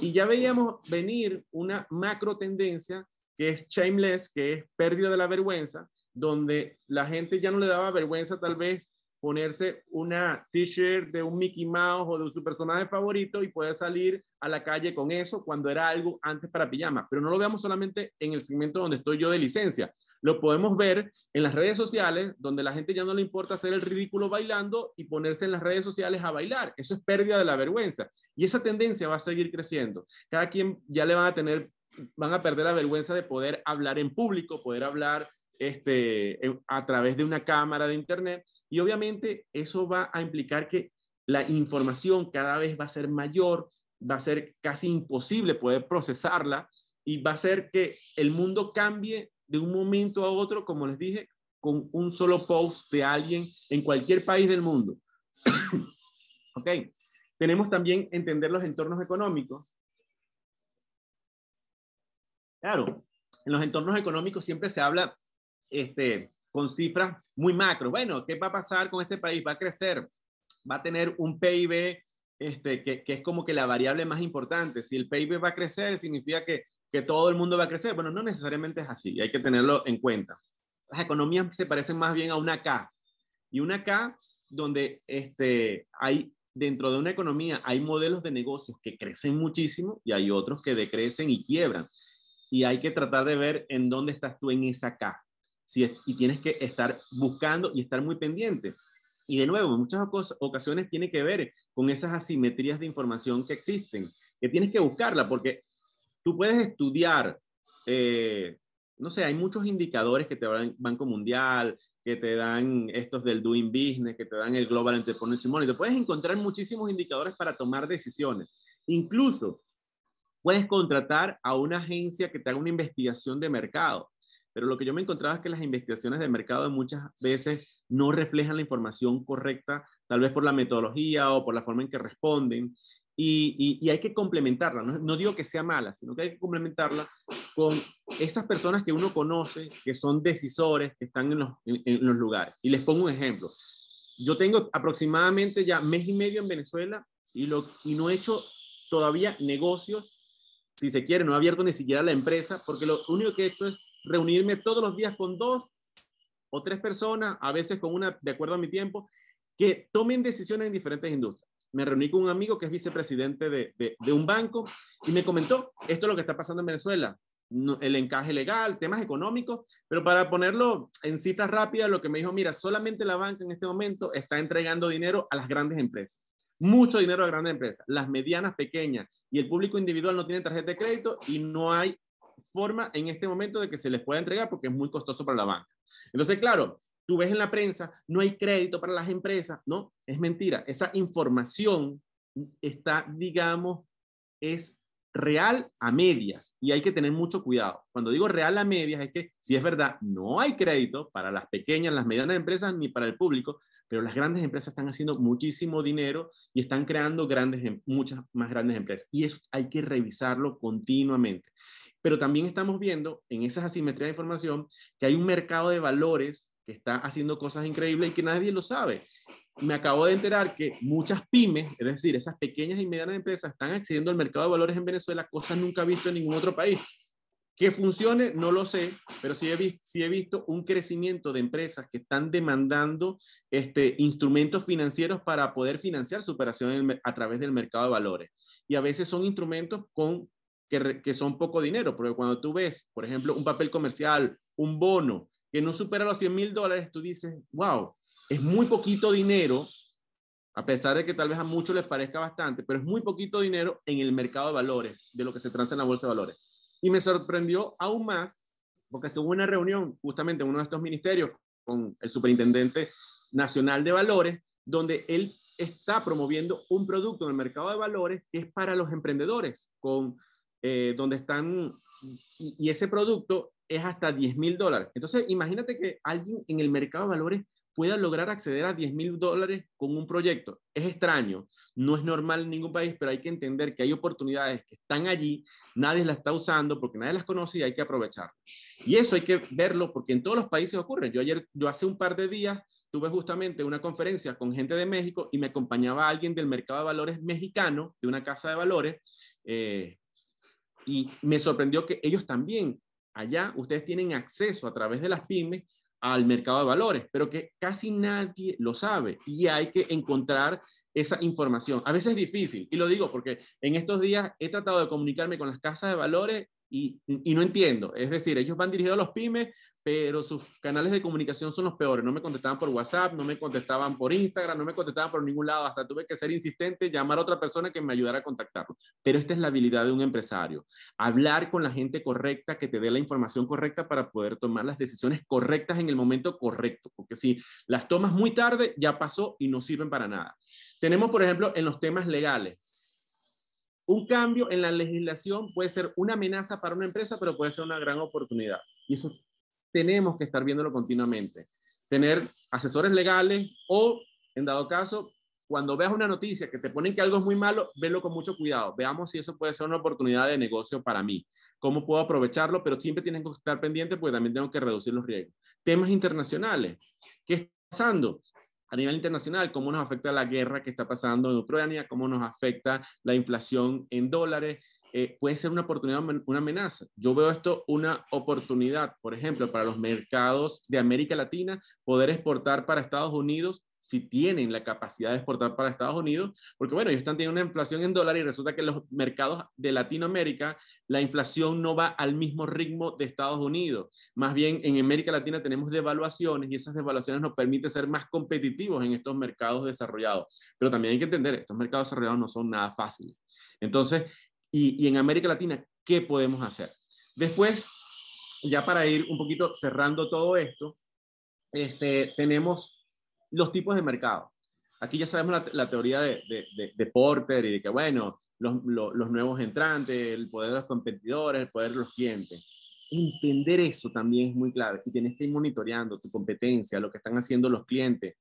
B: Y ya veíamos venir una macro tendencia que es shameless, que es pérdida de la vergüenza, donde la gente ya no le daba vergüenza tal vez ponerse una t-shirt de un Mickey Mouse o de su personaje favorito y poder salir a la calle con eso cuando era algo antes para pijama. Pero no lo veamos solamente en el segmento donde estoy yo de licencia. Lo podemos ver en las redes sociales, donde la gente ya no le importa hacer el ridículo bailando y ponerse en las redes sociales a bailar. Eso es pérdida de la vergüenza. Y esa tendencia va a seguir creciendo. Cada quien ya le van a tener, van a perder la vergüenza de poder hablar en público, poder hablar este, a través de una cámara de internet y obviamente eso va a implicar que la información cada vez va a ser mayor, va a ser casi imposible poder procesarla y va a ser que el mundo cambie de un momento a otro, como les dije, con un solo post de alguien en cualquier país del mundo. ok, tenemos también entender los entornos económicos. Claro, en los entornos económicos siempre se habla este, con cifras muy macro. Bueno, ¿qué va a pasar con este país? Va a crecer, va a tener un PIB este, que, es como que la variable más importante. Si el PIB va a crecer, significa que, que todo el mundo va a crecer. Bueno, no necesariamente es así, hay que tenerlo en cuenta. Las economías se parecen más bien a una K. Y una K donde este, hay dentro de una economía hay modelos de negocios que crecen muchísimo y hay otros que decrecen y quiebran. Y hay que tratar de ver en dónde estás tú en esa K. Si y tienes que estar buscando y estar muy pendiente. Y de nuevo, en muchas ocasiones tiene que ver con esas asimetrías de información que existen, que tienes que buscarla, porque tú puedes estudiar, eh, no sé, hay muchos indicadores que te dan Banco Mundial, que te dan estos del Doing Business, que te dan el Global Entrepreneurship Monitor. Puedes encontrar muchísimos indicadores para tomar decisiones. Incluso puedes contratar a una agencia que te haga una investigación de mercado. Pero lo que yo me encontraba es que las investigaciones de mercado muchas veces no reflejan la información correcta, tal vez por la metodología o por la forma en que responden. Y, hay que complementarla. No, digo que sea mala, sino que hay que complementarla con esas personas que uno conoce, que son decisores, que están en los, en, los lugares. Y les pongo un ejemplo. Yo tengo aproximadamente ya mes y medio en Venezuela y, lo, y no he hecho todavía negocios, si se quiere, no he abierto ni siquiera la empresa, porque lo único que he hecho es reunirme todos los días con dos o tres personas, a veces con una, de acuerdo a mi tiempo, que tomen decisiones en diferentes industrias. Me reuní con un amigo que es vicepresidente de, un banco y me comentó, esto es lo que está pasando en Venezuela, el encaje legal, temas económicos, pero para ponerlo en cifras rápidas, lo que me dijo, mira, solamente la banca en este momento está entregando dinero a las grandes empresas, mucho dinero a grandes empresas, las medianas, pequeñas y el público individual no tiene tarjeta de crédito y no hay forma en este momento de que se les pueda entregar porque es muy costoso para la banca. Entonces, claro, tú ves en la prensa, no hay crédito para las empresas, ¿no? Es mentira. Esa información está, digamos, es real a medias y hay que tener mucho cuidado. Cuando digo real a medias es que si es verdad, no hay crédito para las pequeñas, las medianas empresas ni para el público, pero las grandes empresas están haciendo muchísimo dinero y están creando grandes, muchas más grandes empresas. Y eso hay que revisarlo continuamente. Pero también estamos viendo en esas asimetrías de información que hay un mercado de valores que está haciendo cosas increíbles y que nadie lo sabe. Me acabo de enterar que muchas pymes, es decir, esas pequeñas y medianas empresas, están accediendo al mercado de valores en Venezuela, cosas nunca visto en ningún otro país. Que funcione, no lo sé, pero sí he, sí he visto un crecimiento de empresas que están demandando este, instrumentos financieros para poder financiar su operación a través del mercado de valores. Y a veces son instrumentos con, que, que son poco dinero, porque cuando tú ves, por ejemplo, un papel comercial, un bono, que no supera los 100 mil dólares, tú dices, wow, es muy poquito dinero, a pesar de que tal vez a muchos les parezca bastante, pero es muy poquito dinero en el mercado de valores, de lo que se transa en la bolsa de valores. Y me sorprendió aún más, porque estuve en una reunión justamente en uno de estos ministerios con el superintendente nacional de valores, donde él está promoviendo un producto en el mercado de valores que es para los emprendedores, con, eh, donde están, y, ese producto es hasta 10 mil dólares. Entonces, imagínate que alguien en el mercado de valores pueda lograr acceder a 10 mil dólares con un proyecto. Es extraño, no es normal en ningún país, pero hay que entender que hay oportunidades que están allí, nadie las está usando porque nadie las conoce y hay que aprovechar. Y eso hay que verlo porque en todos los países ocurre. Yo ayer, yo hace un par de días tuve justamente una conferencia con gente de México y me acompañaba alguien del mercado de valores mexicano, de una casa de valores, eh, y me sorprendió que ellos también allá ustedes tienen acceso a través de las pymes al mercado de valores, pero que casi nadie lo sabe y hay que encontrar esa información. A veces es difícil, y lo digo porque en estos días he tratado de comunicarme con las casas de valores y, y, no entiendo. Es decir, ellos van dirigidos a los pymes, pero sus canales de comunicación son los peores. No me contestaban por WhatsApp, no me contestaban por Instagram, no me contestaban por ningún lado. Hasta tuve que ser insistente, llamar a otra persona que me ayudara a contactarlo. Pero esta es la habilidad de un empresario. Hablar con la gente correcta que te dé la información correcta para poder tomar las decisiones correctas en el momento correcto. Porque si las tomas muy tarde, ya pasó y no sirven para nada. Tenemos, por ejemplo, en los temas legales. Un cambio en la legislación puede ser una amenaza para una empresa, pero puede ser una gran oportunidad. Y eso tenemos que estar viéndolo continuamente. Tener asesores legales o, en dado caso, cuando veas una noticia que te ponen que algo es muy malo, velo con mucho cuidado. Veamos si eso puede ser una oportunidad de negocio para mí. ¿Cómo puedo aprovecharlo? Pero siempre tienes que estar pendiente porque también tengo que reducir los riesgos. temas internacionales. ¿Qué está pasando? A nivel internacional, cómo nos afecta la guerra que está pasando en Ucrania, cómo nos afecta la inflación en dólares, eh, puede ser una oportunidad una amenaza. Yo veo esto una oportunidad, por ejemplo, para los mercados de América Latina, poder exportar para Estados Unidos si tienen la capacidad de exportar para Estados Unidos, porque bueno, ellos están teniendo una inflación en dólares y resulta que en los mercados de Latinoamérica la inflación no va al mismo ritmo de Estados Unidos. Más bien en América Latina tenemos devaluaciones y esas devaluaciones nos permiten ser más competitivos en estos mercados desarrollados. Pero también hay que entender, estos mercados desarrollados no son nada fáciles. Entonces, y, en América Latina, ¿qué podemos hacer? Después, ya para ir un poquito cerrando todo esto, este, tenemos los tipos de mercado. Aquí ya sabemos la, teoría de, Porter y de que, bueno, los, los, nuevos entrantes, el poder de los competidores, el poder de los clientes. Entender eso también es muy clave y tienes que ir monitoreando tu competencia, lo que están haciendo los clientes.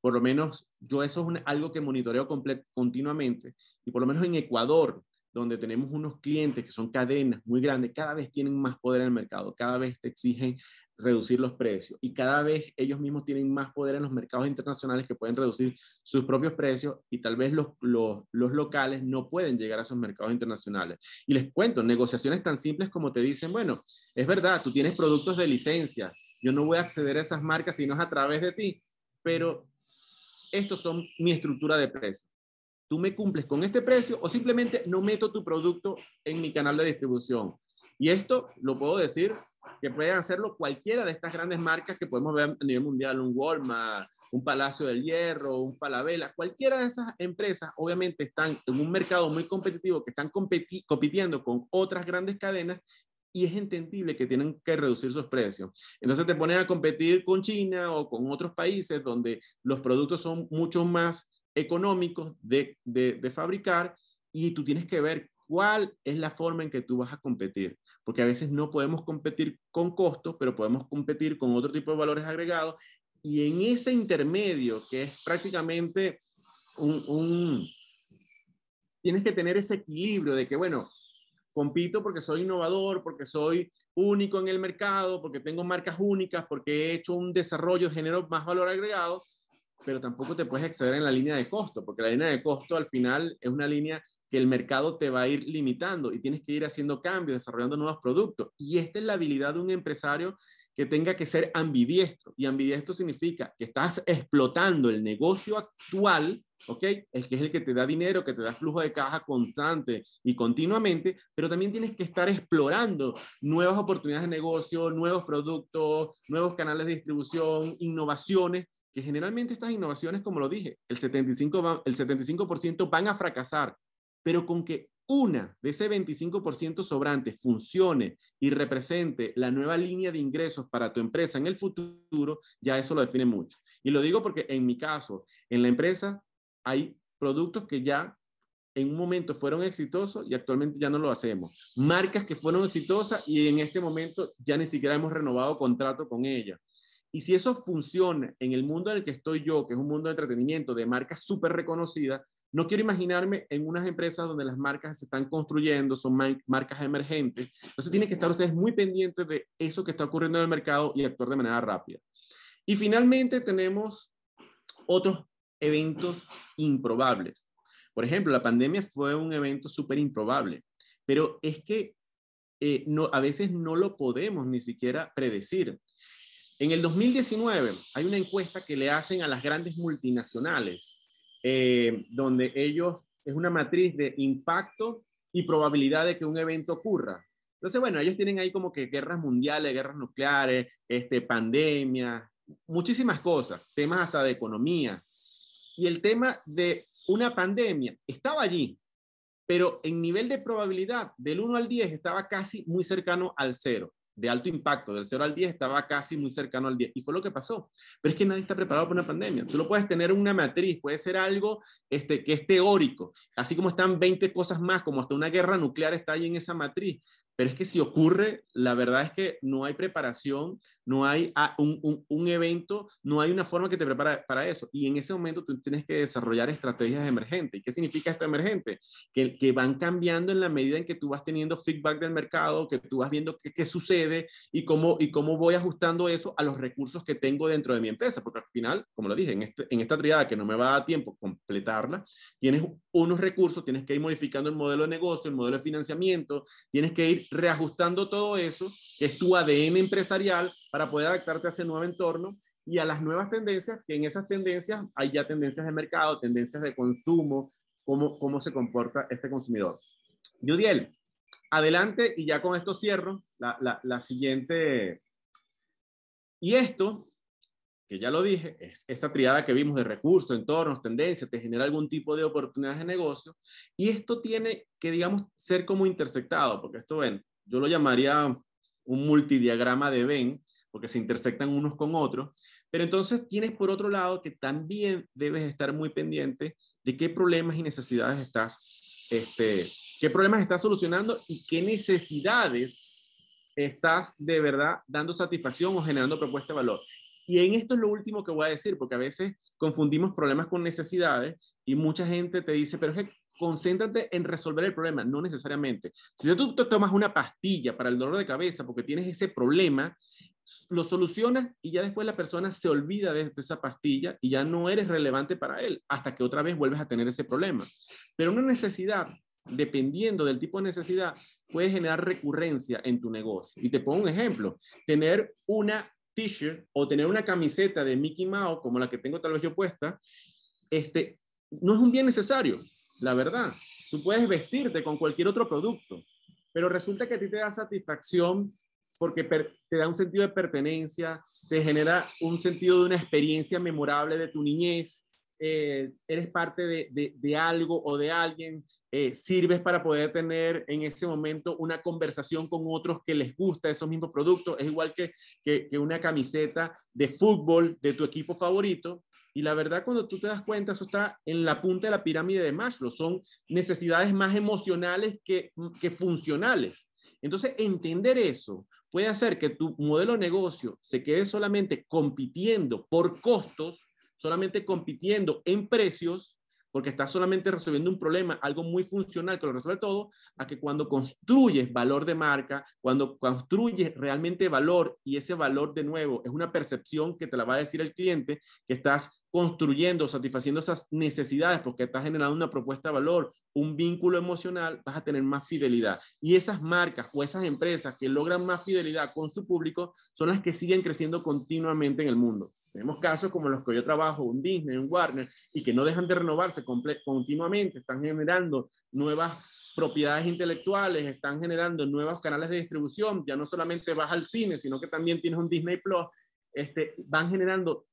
B: Por lo menos yo eso es algo que monitoreo continuamente y por lo menos en Ecuador donde tenemos unos clientes que son cadenas muy grandes, cada vez tienen más poder en el mercado, cada vez te exigen reducir los precios y cada vez ellos mismos tienen más poder en los mercados internacionales que pueden reducir sus propios precios y tal vez los, los, los, locales no pueden llegar a esos mercados internacionales. Y les cuento, negociaciones tan simples como te dicen, bueno, es verdad, tú tienes productos de licencia, yo no voy a acceder a esas marcas si no es a través de ti, pero estos son mi estructura de precios tú me cumples con este precio o simplemente no meto tu producto en mi canal de distribución. Y esto lo puedo decir que pueden hacerlo cualquiera de estas grandes marcas que podemos ver a nivel mundial, un Walmart, un Palacio del Hierro, un Falabella, cualquiera de esas empresas obviamente están en un mercado muy competitivo que están compitiendo con otras grandes cadenas y es entendible que tienen que reducir sus precios. Entonces te ponen a competir con China o con otros países donde los productos son mucho más económicos de, de, fabricar y tú tienes que ver cuál es la forma en que tú vas a competir, porque a veces no podemos competir con costos, pero podemos competir con otro tipo de valores agregados y en ese intermedio, que es prácticamente un, un, tienes que tener ese equilibrio de que, bueno, compito porque soy innovador, porque soy único en el mercado, porque tengo marcas únicas, porque he hecho un desarrollo, genero más valor agregado, pero tampoco te puedes exceder en la línea de costo, porque la línea de costo al final es una línea que el mercado te va a ir limitando y tienes que ir haciendo cambios, desarrollando nuevos productos. Y esta es la habilidad de un empresario que tenga que ser ambidiestro. Y ambidiestro significa que estás explotando el negocio actual, ¿ok? El que es el que te da dinero, que te da flujo de caja constante y continuamente, pero también tienes que estar explorando nuevas oportunidades de negocio, nuevos productos, nuevos canales de distribución, innovaciones que generalmente estas innovaciones, como lo dije, el 75%, el 75 van a fracasar, pero con que una de ese 25% sobrante funcione y represente la nueva línea de ingresos para tu empresa en el futuro, ya eso lo define mucho. Y lo digo porque en mi caso, en la empresa hay productos que ya en un momento fueron exitosos y actualmente ya no lo hacemos. Marcas que fueron exitosas y en este momento ya ni siquiera hemos renovado contrato con ellas. Y si eso funciona en el mundo en el que estoy yo, que es un mundo de entretenimiento, de marcas súper reconocidas, no quiero imaginarme en unas empresas donde las marcas se están construyendo, son marcas emergentes. Entonces tienen que estar ustedes muy pendientes de eso que está ocurriendo en el mercado y actuar de manera rápida. Y finalmente tenemos otros eventos improbables. Por ejemplo, la pandemia fue un evento súper improbable, pero es que eh, a veces no lo podemos ni siquiera predecir. En el 2019 hay una encuesta que le hacen a las grandes multinacionales, eh, donde ellos es una matriz de impacto y probabilidad de que un evento ocurra. Entonces, bueno, ellos tienen ahí como que guerras mundiales, guerras nucleares, este, pandemia, muchísimas cosas, temas hasta de economía. Y el tema de una pandemia estaba allí, pero en nivel de probabilidad del 1 al 10 estaba casi muy cercano al 0 de alto impacto, del 0 al 10, estaba casi muy cercano al 10. Y fue lo que pasó. Pero es que nadie está preparado para una pandemia. Tú lo puedes tener una matriz, puede ser algo este, que es teórico, así como están 20 cosas más, como hasta una guerra nuclear está ahí en esa matriz. pero es que si ocurre, la verdad es que no hay preparación, no hay ah, un, un, evento, no hay una forma que te prepara para eso. Y en ese momento tú tienes que desarrollar estrategias emergentes. ¿Y qué significa esto emergente? Que, que van cambiando en la medida en que tú vas teniendo feedback del mercado, que tú vas viendo qué, qué sucede y cómo, y cómo voy ajustando eso a los recursos que tengo dentro de mi empresa. Porque al final, como lo dije, en, este, en esta triada que no me va a dar tiempo completarla, tienes unos recursos, tienes que ir modificando el modelo de negocio, el modelo de financiamiento, tienes que ir reajustando todo eso, que es tu ADN empresarial, para poder adaptarte a ese nuevo entorno y a las nuevas tendencias, que en esas tendencias hay ya tendencias de mercado, tendencias de consumo, cómo, cómo se comporta este consumidor. Yudiel, adelante y ya con esto cierro la, la, siguiente. Y esto, que ya lo dije, es esta triada que vimos de recursos, entornos, tendencias, te genera algún tipo de oportunidades de negocio. Y esto tiene que, digamos, ser como intersectado, porque esto, ven, yo lo llamaría un multidiagrama de Venn, porque se intersectan unos con otros. Pero entonces tienes por otro lado que también debes estar muy pendiente de qué problemas y necesidades estás, este, qué problemas estás solucionando y qué necesidades estás de verdad dando satisfacción o generando propuesta de valor. Y en esto es lo último que voy a decir, porque a veces confundimos problemas con necesidades y mucha gente te dice, pero es que concéntrate en resolver el problema, no necesariamente. Si tú tomas una pastilla para el dolor de cabeza porque tienes ese problema, lo solucionas y ya después la persona se olvida de, esa pastilla y ya no eres relevante para él hasta que otra vez vuelves a tener ese problema. Pero una necesidad, dependiendo del tipo de necesidad, puede generar recurrencia en tu negocio. Y te pongo un ejemplo, tener una t-shirt o tener una camiseta de Mickey Mouse, como la que tengo tal vez yo puesta, este, no es un bien necesario, la verdad. Tú puedes vestirte con cualquier otro producto, pero resulta que a ti te da satisfacción porque te da un sentido de pertenencia, te genera un sentido de una experiencia memorable de tu niñez, eh, eres parte de, de, algo o de alguien, eh, sirves para poder tener en ese momento una conversación con otros que les gusta esos mismos productos. Es igual que, que, que, una camiseta de fútbol de tu equipo favorito. Y la verdad, cuando tú te das cuenta, eso está en la punta de la pirámide de Maslow. Son necesidades más emocionales que, que funcionales. Entonces, entender eso puede hacer que tu modelo de negocio se quede solamente compitiendo por costos solamente compitiendo en precios, porque estás solamente resolviendo un problema, algo muy funcional que lo resuelve todo, a que cuando construyes valor de marca, cuando construyes realmente valor y ese valor de nuevo es una percepción que te la va a decir el cliente, que estás construyendo, satisfaciendo esas necesidades porque estás generando una propuesta de valor, un vínculo emocional, vas a tener más fidelidad. Y esas marcas o esas empresas que logran más fidelidad con su público son las que siguen creciendo continuamente en el mundo. Tenemos casos como los que yo trabajo, un Disney, un Warner, y que no dejan de renovarse continuamente, están generando nuevas propiedades intelectuales, están generando nuevos canales de distribución, ya no solamente vas al cine, sino que también tienes un Disney Plus, este, van generando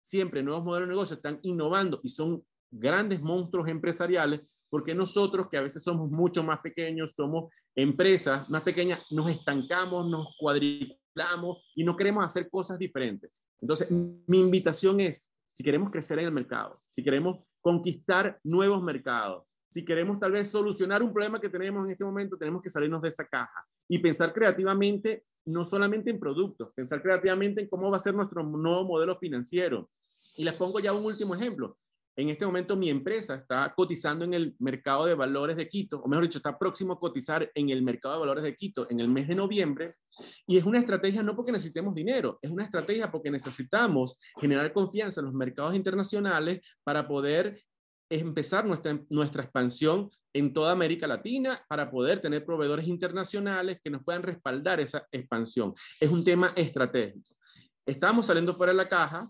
B: siempre nuevos modelos de negocio, están innovando y son grandes monstruos empresariales, porque nosotros que a veces somos mucho más pequeños, somos empresas más pequeñas, nos estancamos, nos cuadriculamos y no queremos hacer cosas diferentes. Entonces, mi invitación es, si queremos crecer en el mercado, si queremos conquistar nuevos mercados, si queremos tal vez solucionar un problema que tenemos en este momento, tenemos que salirnos de esa caja y pensar creativamente, no solamente en productos, pensar creativamente en cómo va a ser nuestro nuevo modelo financiero. Y les pongo ya un último ejemplo. En este momento mi empresa está cotizando en el mercado de valores de Quito, o mejor dicho, está próximo a cotizar en el mercado de valores de Quito en el mes de noviembre. Y es una estrategia no porque necesitemos dinero, es una estrategia porque necesitamos generar confianza en los mercados internacionales para poder empezar nuestra, nuestra expansión en toda América Latina para poder tener proveedores internacionales que nos puedan respaldar esa expansión. Es un tema estratégico. Estamos saliendo fuera de la caja,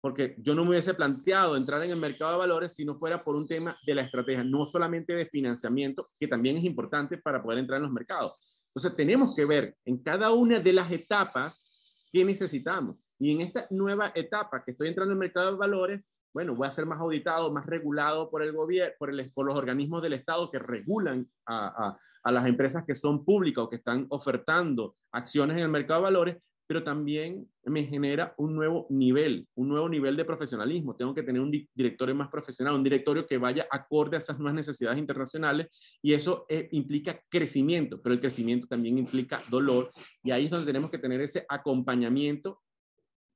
B: porque yo no me hubiese planteado entrar en el mercado de valores si no fuera por un tema de la estrategia, no solamente de financiamiento, que también es importante para poder entrar en los mercados. Entonces, tenemos que ver en cada una de las etapas qué necesitamos. Y en esta nueva etapa que estoy entrando en el mercado de valores, bueno, voy a ser más auditado, más regulado por el gobierno, por, el, por los organismos del Estado que regulan a, a, a las empresas que son públicas o que están ofertando acciones en el mercado de valores, pero también me genera un nuevo nivel, un nuevo nivel de profesionalismo. Tengo que tener un directorio más profesional, un directorio que vaya acorde a esas nuevas necesidades internacionales y eso eh, implica crecimiento, pero el crecimiento también implica dolor y ahí es donde tenemos que tener ese acompañamiento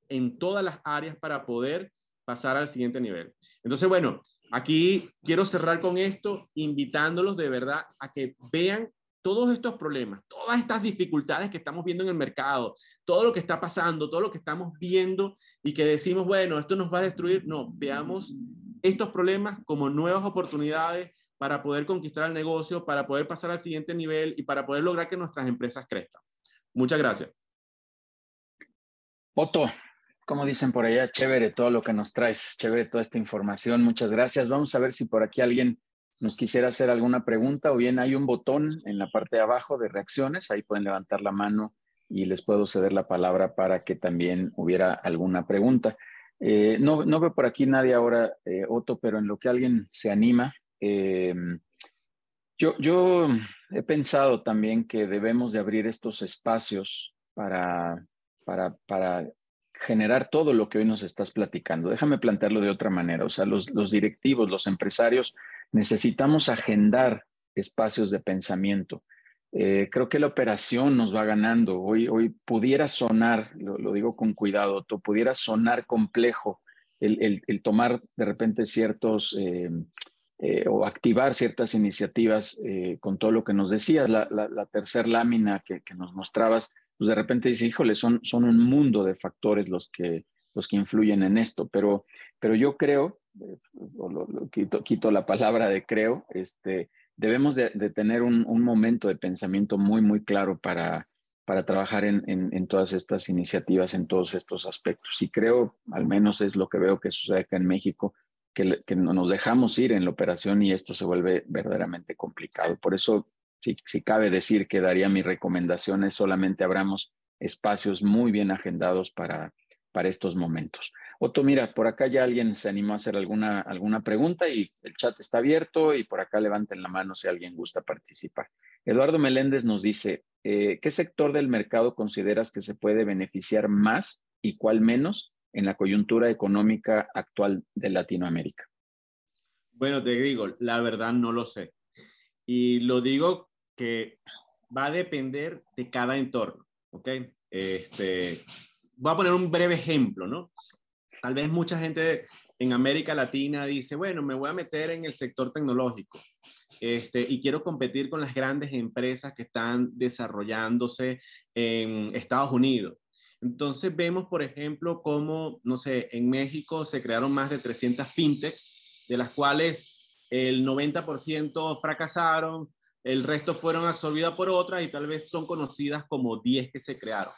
B: en todas las áreas para poder pasar al siguiente nivel. Entonces, bueno, aquí quiero cerrar con esto, invitándolos de verdad a que vean todos estos problemas, todas estas dificultades que estamos viendo en el mercado, todo lo que está pasando, todo lo que estamos viendo y que decimos, bueno, esto nos va a destruir, no, veamos estos problemas como nuevas oportunidades para poder conquistar el negocio, para poder pasar al siguiente nivel y para poder lograr que nuestras empresas crezcan. Muchas gracias.
A: Otto, como dicen por allá, chévere todo lo que nos traes, chévere toda esta información. Muchas gracias. Vamos a ver si por aquí alguien nos quisiera hacer alguna pregunta o bien hay un botón en la parte de abajo de reacciones, ahí pueden levantar la mano y les puedo ceder la palabra para que también hubiera alguna pregunta. Eh, no, no veo por aquí nadie ahora, eh, Otto, pero en lo que alguien se anima, eh, yo, yo he pensado también que debemos de abrir estos espacios para, para, para generar todo lo que hoy nos estás platicando. Déjame plantearlo de otra manera. O sea, los, directivos, los empresarios, necesitamos agendar espacios de pensamiento. Eh, creo que la operación nos va ganando. Hoy, hoy pudiera sonar, lo, digo con cuidado, pudiera sonar complejo el, tomar de repente ciertos eh, eh, o activar ciertas iniciativas con todo lo que nos decías. La, la, tercera lámina que nos mostrabas pues de repente dice, híjole, son, son un mundo de factores los que, los que influyen en esto, pero, pero yo creo, eh, quito, la palabra de creo, este, debemos de, tener un, momento de pensamiento muy, muy claro para, para trabajar en, en, todas estas iniciativas, en todos estos aspectos. Y creo, al menos es lo que veo que sucede acá en México, que, que nos dejamos ir en la operación y esto se vuelve verdaderamente complicado. Por eso si, cabe decir que daría mi recomendación es solamente abramos espacios muy bien agendados para, para estos momentos. Otto, mira, por acá ya alguien se animó a hacer alguna, alguna pregunta y el chat está abierto y por acá levanten la mano si alguien gusta participar. Eduardo Meléndez nos dice, eh, ¿qué sector del mercado consideras que se puede beneficiar más y cuál menos en la coyuntura económica actual de Latinoamérica?
B: Bueno, te digo, la verdad no lo sé. Y lo digo que va a depender de cada entorno, ¿ok? Este, voy a poner un breve ejemplo, ¿no? Tal vez mucha gente en América Latina dice, bueno, me voy a meter en el sector tecnológico este, y quiero competir con las grandes empresas que están desarrollándose en Estados Unidos. Entonces vemos, por ejemplo, cómo, no sé, en México se crearon más de 300 fintech, de las cuales el 90% fracasaron, el resto fueron absorbidas por otras y tal vez son conocidas como 10 que se crearon.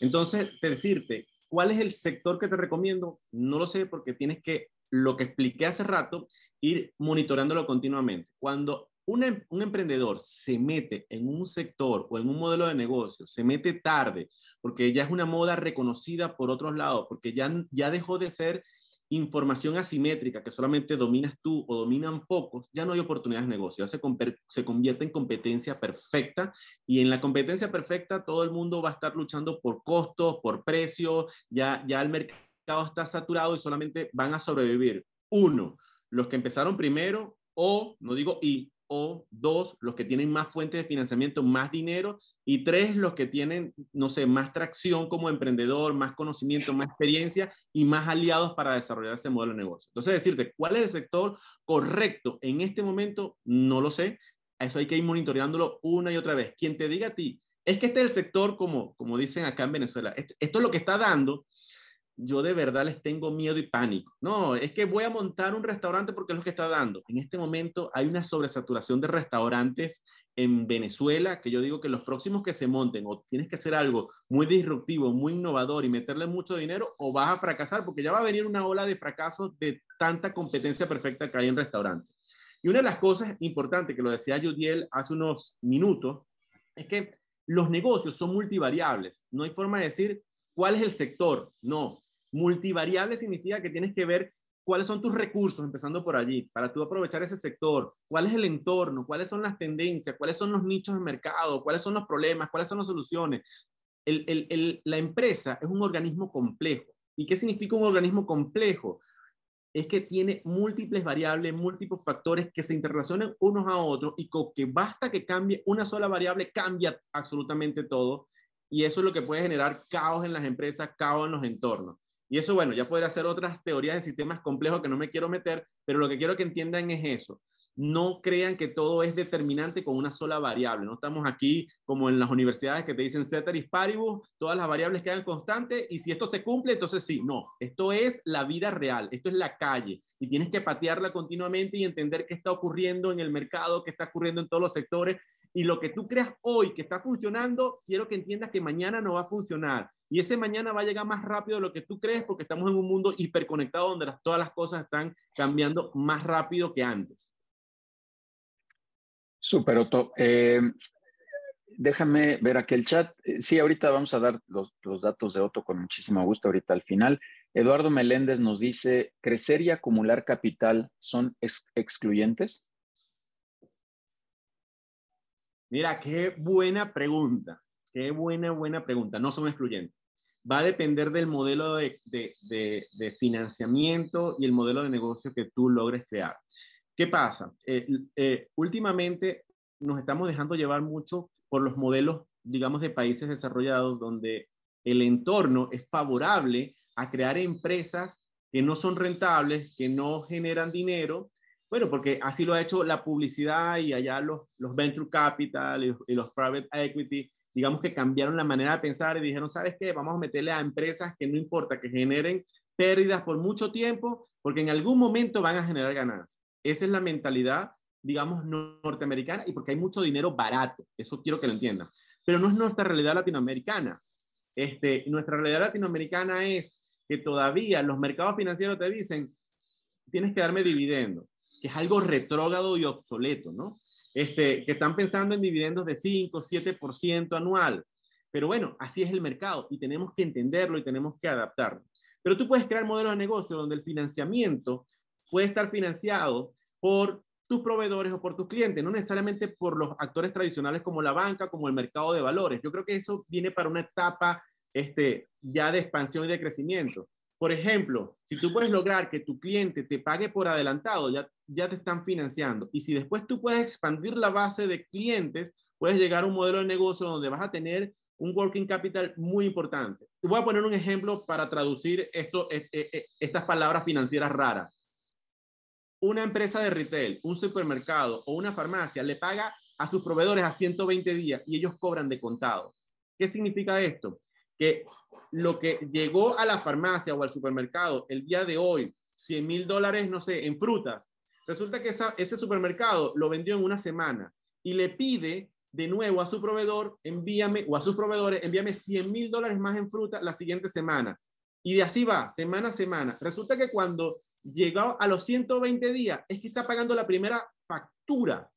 B: Entonces, decirte, ¿cuál es el sector que te recomiendo? No lo sé porque tienes que, lo que expliqué hace rato, ir monitoreándolo continuamente. Cuando em, un, emprendedor se mete en un sector o en un modelo de negocio, se mete tarde, porque ya es una moda reconocida por otros lados, porque ya, ya dejó de ser información asimétrica que solamente dominas tú o dominan pocos, ya no hay oportunidades de negocio, se, se convierte en competencia perfecta y en la competencia perfecta todo el mundo va a estar luchando por costos, por precios, ya, ya el mercado está saturado y solamente van a sobrevivir. Uno, los que empezaron primero o, no digo y, o dos, los que tienen más fuentes de financiamiento, más dinero, y tres, los que tienen, no sé, más tracción como emprendedor, más conocimiento, más experiencia y más aliados para desarrollar ese modelo de negocio. Entonces, decirte cuál es el sector correcto en este momento, no lo sé. Eso hay que ir monitoreándolo una y otra vez. Quien te diga a ti, es que este es el sector, como, como dicen acá en Venezuela, esto, esto es lo que está dando, yo de verdad les tengo miedo y pánico. No, es que voy a montar un restaurante porque es lo que está dando. En este momento hay una sobresaturación de restaurantes en Venezuela que yo digo que los próximos que se monten o tienes que hacer algo muy disruptivo, muy innovador y meterle mucho dinero o vas a fracasar porque ya va a venir una ola de fracasos de tanta competencia perfecta que hay en restaurantes. Y una de las cosas importantes que lo decía Judiel hace unos minutos es que los negocios son multivariables. No hay forma de decir cuál es el sector. No, Multivariable significa que tienes que ver cuáles son tus recursos, empezando por allí, para tú aprovechar ese sector, cuál es el entorno, cuáles son las tendencias, cuáles son los nichos de mercado, cuáles son los problemas, cuáles son las soluciones. la empresa es un organismo complejo. ¿Y qué significa un organismo complejo? Es que tiene múltiples variables, múltiples factores que se interrelacionan unos a otros y con que basta que cambie una sola variable, cambia absolutamente todo. Y eso es lo que puede generar caos en las empresas, caos en los entornos. Y eso, bueno, ya podría ser otras teorías de sistemas complejos que no me quiero meter, pero lo que quiero que entiendan es eso no crean que todo es determinante con una sola variable. No estamos aquí como en las universidades que te dicen ceteris paribus, todas las variables quedan constantes y si esto se cumple, entonces sí. No, esto es la vida real, esto es la calle y tienes que patearla continuamente y entender qué está ocurriendo en el mercado, qué está ocurriendo en todos los sectores. Y lo que tú creas hoy que está funcionando, quiero que entiendas que mañana no va a funcionar. Y ese mañana va a llegar más rápido de lo que tú crees porque estamos en un mundo hiperconectado donde todas las cosas están cambiando más rápido que antes.
A: Súper, Otto. Eh, déjame ver aquí el chat. Eh, sí, ahorita vamos a dar los, datos de Otto con muchísimo gusto, ahorita al final. Eduardo Meléndez nos dice, ¿crecer y acumular capital son excluyentes?
B: Mira, qué buena pregunta. Qué buena, buena pregunta. No son excluyentes. Va a depender del modelo de, de financiamiento y el modelo de negocio que tú logres crear. ¿Qué pasa? Eh, eh, últimamente nos estamos dejando llevar mucho por los modelos, digamos, de países desarrollados donde el entorno es favorable a crear empresas que no son rentables, que no generan dinero. Bueno, porque así lo ha hecho la publicidad y allá los, los venture capital y, y los private equity, digamos que cambiaron la manera de pensar y dijeron, ¿sabes qué? Vamos a meterle a empresas que no importa que generen pérdidas por mucho tiempo, porque en algún momento van a generar ganancias. Esa es la mentalidad, digamos, norteamericana y porque hay mucho dinero barato. Eso quiero que lo entiendan. Pero no es nuestra realidad latinoamericana. Este, nuestra realidad latinoamericana es que todavía los mercados financieros te dicen, tienes que darme dividendo, que es algo retrógrado y obsoleto, ¿no? Este, que están pensando en dividendos de 5, 7% anual. Pero bueno, así es el mercado y tenemos que entenderlo y tenemos que adaptarlo. Pero tú puedes crear modelos de negocio donde el financiamiento puede estar financiado por tus proveedores o por tus clientes, no necesariamente por los actores tradicionales como la banca, como el mercado de valores. Yo creo que eso viene para una etapa este, ya de expansión y de crecimiento. Por ejemplo, si tú puedes lograr que tu cliente te pague por adelantado, ya, ya te están financiando. Y si después tú puedes expandir la base de clientes, puedes llegar a un modelo de negocio donde vas a tener un working capital muy importante. Te voy a poner un ejemplo para traducir esto, e, e, e, estas palabras financieras raras una empresa de retail, un supermercado o una farmacia le paga a sus proveedores a 120 días y ellos cobran de contado. ¿Qué significa esto? Que lo que llegó a la farmacia o al supermercado el día de hoy, 100 mil dólares, no sé, en frutas, resulta que ese supermercado lo vendió en una semana y le pide de nuevo a su proveedor, envíame, o a sus proveedores, envíame 100 mil dólares más en fruta la siguiente semana. Y de así va, semana a semana. Resulta que cuando llegado a los 120 días, es que está pagando la primera factura,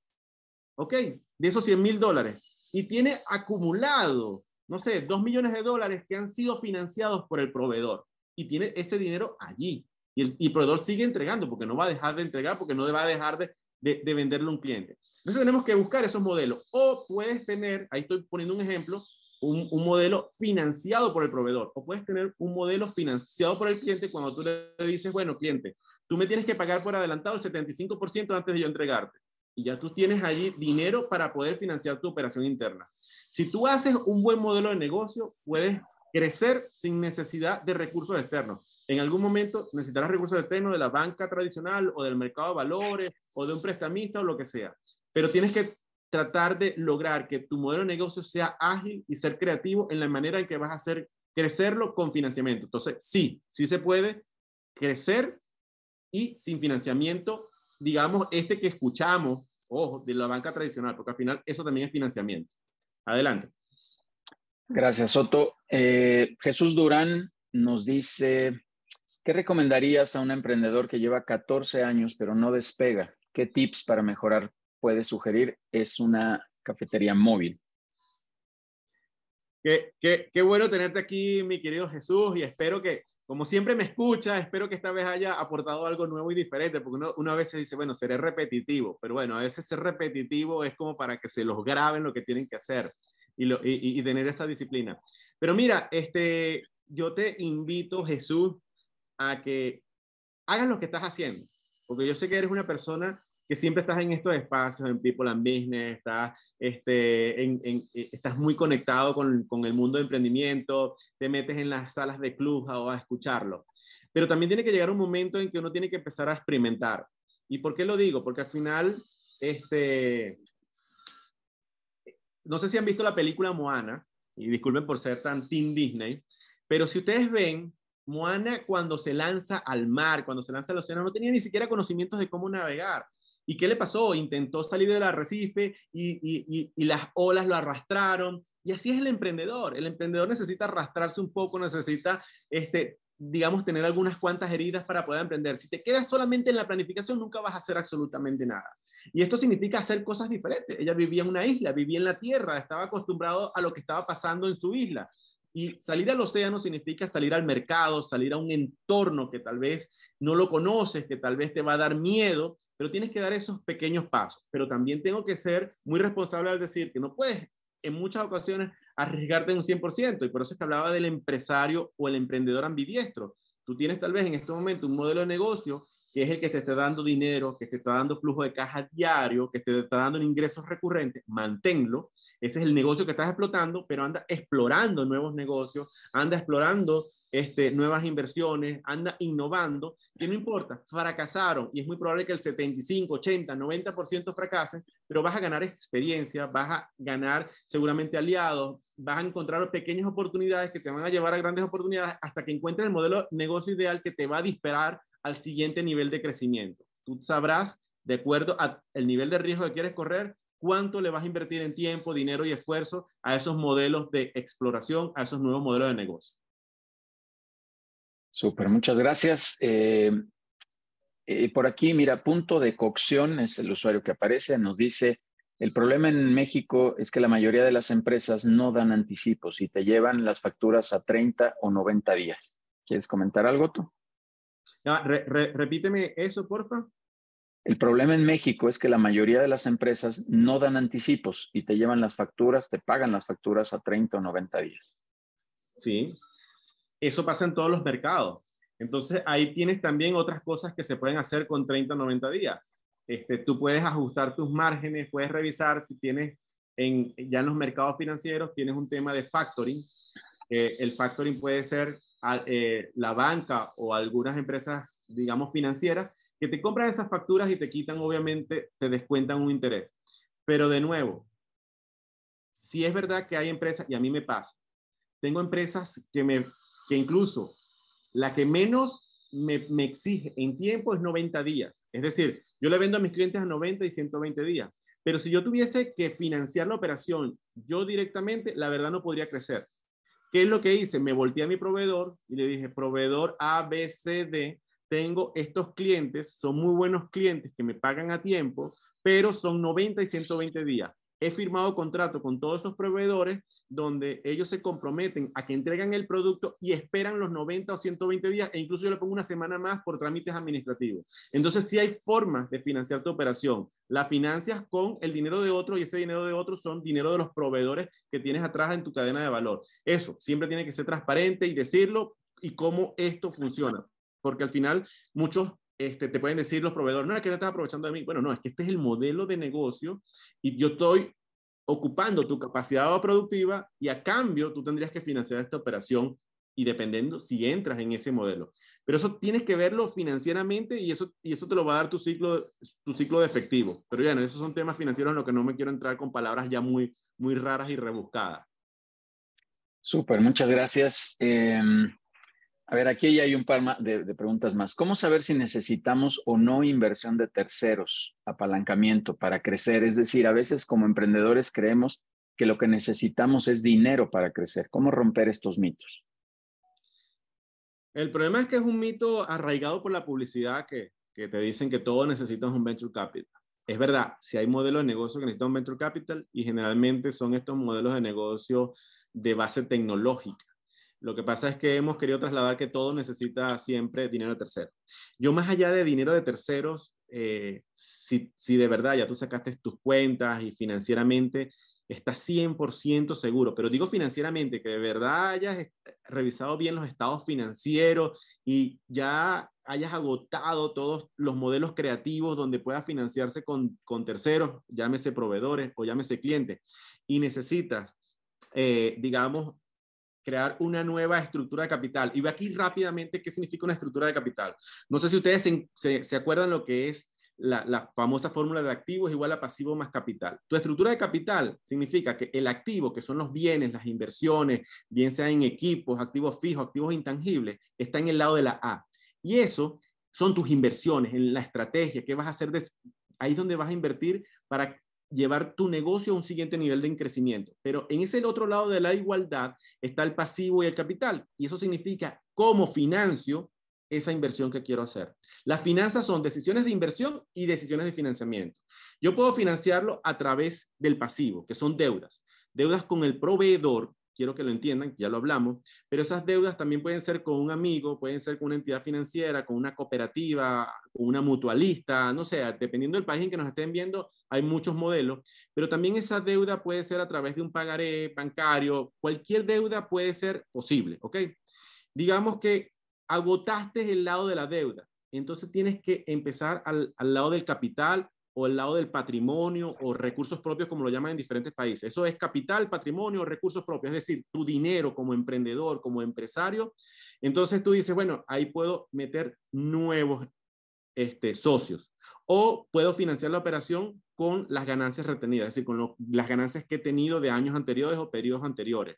B: ¿ok? De esos 100 mil dólares. Y tiene acumulado, no sé, 2 millones de dólares que han sido financiados por el proveedor. Y tiene ese dinero allí. Y el, proveedor sigue entregando porque no va a dejar de entregar, porque no va a dejar de, de, de venderle a un cliente. Entonces tenemos que buscar esos modelos. O puedes tener, ahí estoy poniendo un ejemplo, un, modelo financiado por el proveedor o puedes tener un modelo financiado por el cliente cuando tú le dices, bueno, cliente, tú me tienes que pagar por adelantado el 75% antes de yo entregarte. Y ya tú tienes allí dinero para poder financiar tu operación interna. Si tú haces un buen modelo de negocio, puedes crecer sin necesidad de recursos externos. En algún momento necesitarás recursos externos de la banca tradicional o del mercado de valores o de un prestamista o lo que sea. Pero tienes que tratar de lograr que tu modelo de negocio sea ágil y ser creativo en la manera en que vas a hacer crecerlo con financiamiento. Entonces, sí, sí se puede crecer y sin financiamiento, digamos, este que escuchamos, ojo, de la banca tradicional, porque al final eso también es financiamiento. Adelante.
A: Gracias, Soto. Eh, Jesús Durán nos dice, ¿qué recomendarías a un emprendedor que lleva 14 años pero no despega? ¿Qué tips para mejorar puede sugerir es una cafetería móvil.
B: Qué, bueno tenerte aquí, mi querido Jesús, y espero que, como siempre me escucha, espero que esta vez haya aportado algo nuevo y diferente, porque uno, una vez se dice, bueno, seré repetitivo, pero bueno, a veces ser repetitivo es como para que se los graben lo que tienen que hacer. y, tener esa disciplina. Pero mira, este, yo te invito, Jesús, a que hagas lo que estás haciendo, porque yo sé que eres una persona que siempre estás en estos espacios, en People and Business, estás, este, eh, estás muy conectado con, con, el mundo de emprendimiento, te metes en las salas de club a, a escucharlo. Pero también tiene que llegar un momento en que uno tiene que empezar a experimentar. ¿Y por qué lo digo? Porque al final, este, no sé si han visto la película Moana, y disculpen por ser tan Team Disney, pero si ustedes ven, Moana cuando se lanza al mar, cuando se lanza al océano, no tenía ni siquiera conocimientos de cómo navegar. ¿Y qué le pasó? Intentó salir del arrecife y, y, las olas lo arrastraron. Y así es el emprendedor. El emprendedor necesita arrastrarse un poco, necesita, este, digamos, tener algunas cuantas heridas para poder emprender. Si te quedas solamente en la planificación, nunca vas a hacer absolutamente nada. Y esto significa hacer cosas diferentes. Ella vivía en una isla, vivía en la tierra, estaba acostumbrado a lo que estaba pasando en su isla. Y salir al océano significa salir al mercado, salir a un entorno que tal vez no lo conoces, que tal vez te va a dar miedo, pero tienes que dar esos pequeños pasos. Pero también tengo que ser muy responsable al decir que no puedes en muchas ocasiones arriesgarte un 100%, y por eso es que hablaba del empresario o el emprendedor ambidiestro. Tú tienes tal vez en este momento un modelo de negocio que es el que te está dando dinero, que te está dando flujo de caja diario, que te está dando ingresos recurrentes, manténlo. Ese es el negocio que estás explotando, pero anda explorando nuevos negocios, anda explorando este, nuevas inversiones, anda innovando, que no importa, fracasaron y es muy probable que el 75, 80, 90% fracasen, pero vas a ganar experiencia, vas a ganar seguramente aliados, vas a encontrar pequeñas oportunidades que te van a llevar a grandes oportunidades hasta que encuentres el modelo negocio ideal que te va a disparar al siguiente nivel de crecimiento. Tú sabrás, de acuerdo al nivel de riesgo que quieres correr, cuánto le vas a invertir en tiempo, dinero y esfuerzo a esos modelos de exploración, a esos nuevos modelos de negocio.
A: Súper, muchas gracias. Eh, eh, por aquí, mira, punto de cocción es el usuario que aparece, nos dice, el problema en México es que la mayoría de las empresas no dan anticipos y te llevan las facturas a 30 o 90 días. ¿Quieres comentar algo tú?
B: repíteme eso, porfa.
A: El problema en México es que la mayoría de las empresas no dan anticipos y te llevan las facturas, te pagan las facturas a 30 o 90 días.
B: Sí, eso pasa en todos los mercados. Entonces, ahí tienes también otras cosas que se pueden hacer con 30 o 90 días. Este, tú puedes ajustar tus márgenes, puedes revisar si tienes en, ya en los mercados financieros, tienes un tema de factoring. el factoring puede ser eh, la banca o algunas empresas, digamos, financieras, que te compran esas facturas y te quitan, obviamente, te descuentan un interés. Pero de nuevo, si es verdad que hay empresas, y a mí me pasa, tengo empresas que me que incluso la que menos me, me, exige en tiempo es 90 días. Es decir, yo le vendo a mis clientes a 90 y 120 días. Pero si yo tuviese que financiar la operación yo directamente, la verdad no podría crecer. ¿Qué es lo que hice? Me volteé a mi proveedor y le dije, proveedor A, B, C, D, tengo estos clientes, son muy buenos clientes que me pagan a tiempo, pero son 90 y 120 días he firmado contrato con todos esos proveedores donde ellos se comprometen a que entregan el producto y esperan los 90 o 120 días e incluso yo le pongo una semana más por trámites administrativos. Entonces, sí hay formas de financiar tu operación. La financias con el dinero de otro y ese dinero de otro son dinero de los proveedores que tienes atrás en tu cadena de valor. Eso siempre tiene que ser transparente y decirlo y cómo esto funciona. Porque al final muchos este, te pueden decir los proveedores, no, es que te estás aprovechando de mí. Bueno, no, es que este es el modelo de negocio y yo estoy ocupando tu capacidad productiva y a cambio tú tendrías que financiar esta operación y dependiendo si entras en ese modelo. Pero eso tienes que verlo financieramente y eso, y eso te lo va a dar tu ciclo, tu ciclo de efectivo. Pero ya, no, esos son temas financieros en los que no me quiero entrar con palabras ya muy, muy raras y rebuscadas.
A: Súper, muchas gracias. Eh, a ver, aquí ya hay un par de, preguntas más. ¿Cómo saber si necesitamos o no inversión de terceros, apalancamiento para crecer? Es decir, a veces como emprendedores creemos que lo que necesitamos es dinero para crecer. ¿Cómo romper estos mitos?
B: El problema es que es un mito arraigado por la publicidad que, que te dicen que todo necesitas un venture capital. Es verdad, si hay modelos de negocio que necesitan un venture capital y generalmente son estos modelos de negocio de base tecnológica lo que pasa es que hemos querido trasladar que todo necesita siempre dinero de terceros. Yo más allá de dinero de terceros, eh, si, si, de verdad ya tú sacaste tus cuentas y financieramente estás 100% seguro, pero digo financieramente, que de verdad hayas revisado bien los estados financieros y ya hayas agotado todos los modelos creativos donde puedas financiarse con, con terceros, llámese proveedores o llámese clientes, y necesitas, eh, digamos, crear una nueva estructura de capital. Y ve aquí rápidamente qué significa una estructura de capital. No sé si ustedes se, se, acuerdan lo que es la, la, famosa fórmula de activos igual a pasivo más capital. Tu estructura de capital significa que el activo, que son los bienes, las inversiones, bien sea en equipos, activos fijos, activos intangibles, está en el lado de la A. Y eso son tus inversiones, en la estrategia, qué vas a hacer, de, ahí es donde vas a invertir para llevar tu negocio a un siguiente nivel de crecimiento. Pero en ese otro lado de la igualdad está el pasivo y el capital. Y eso significa cómo financio esa inversión que quiero hacer. Las finanzas son decisiones de inversión y decisiones de financiamiento. Yo puedo financiarlo a través del pasivo, que son deudas. Deudas con el proveedor, quiero que lo entiendan, ya lo hablamos, pero esas deudas también pueden ser con un amigo, pueden ser con una entidad financiera, con una cooperativa, con una mutualista, no sé, dependiendo del país en que nos estén viendo, hay muchos modelos, pero también esa deuda puede ser a través de un pagaré bancario, cualquier deuda puede ser posible, ¿ok? Digamos que agotaste el lado de la deuda, entonces tienes que empezar al, al lado del capital o el lado del patrimonio o recursos propios, como lo llaman en diferentes países. Eso es capital, patrimonio, recursos propios, es decir, tu dinero como emprendedor, como empresario. Entonces tú dices, bueno, ahí puedo meter nuevos este, socios o puedo financiar la operación con las ganancias retenidas, es decir, con las ganancias que he tenido de años anteriores o periodos anteriores.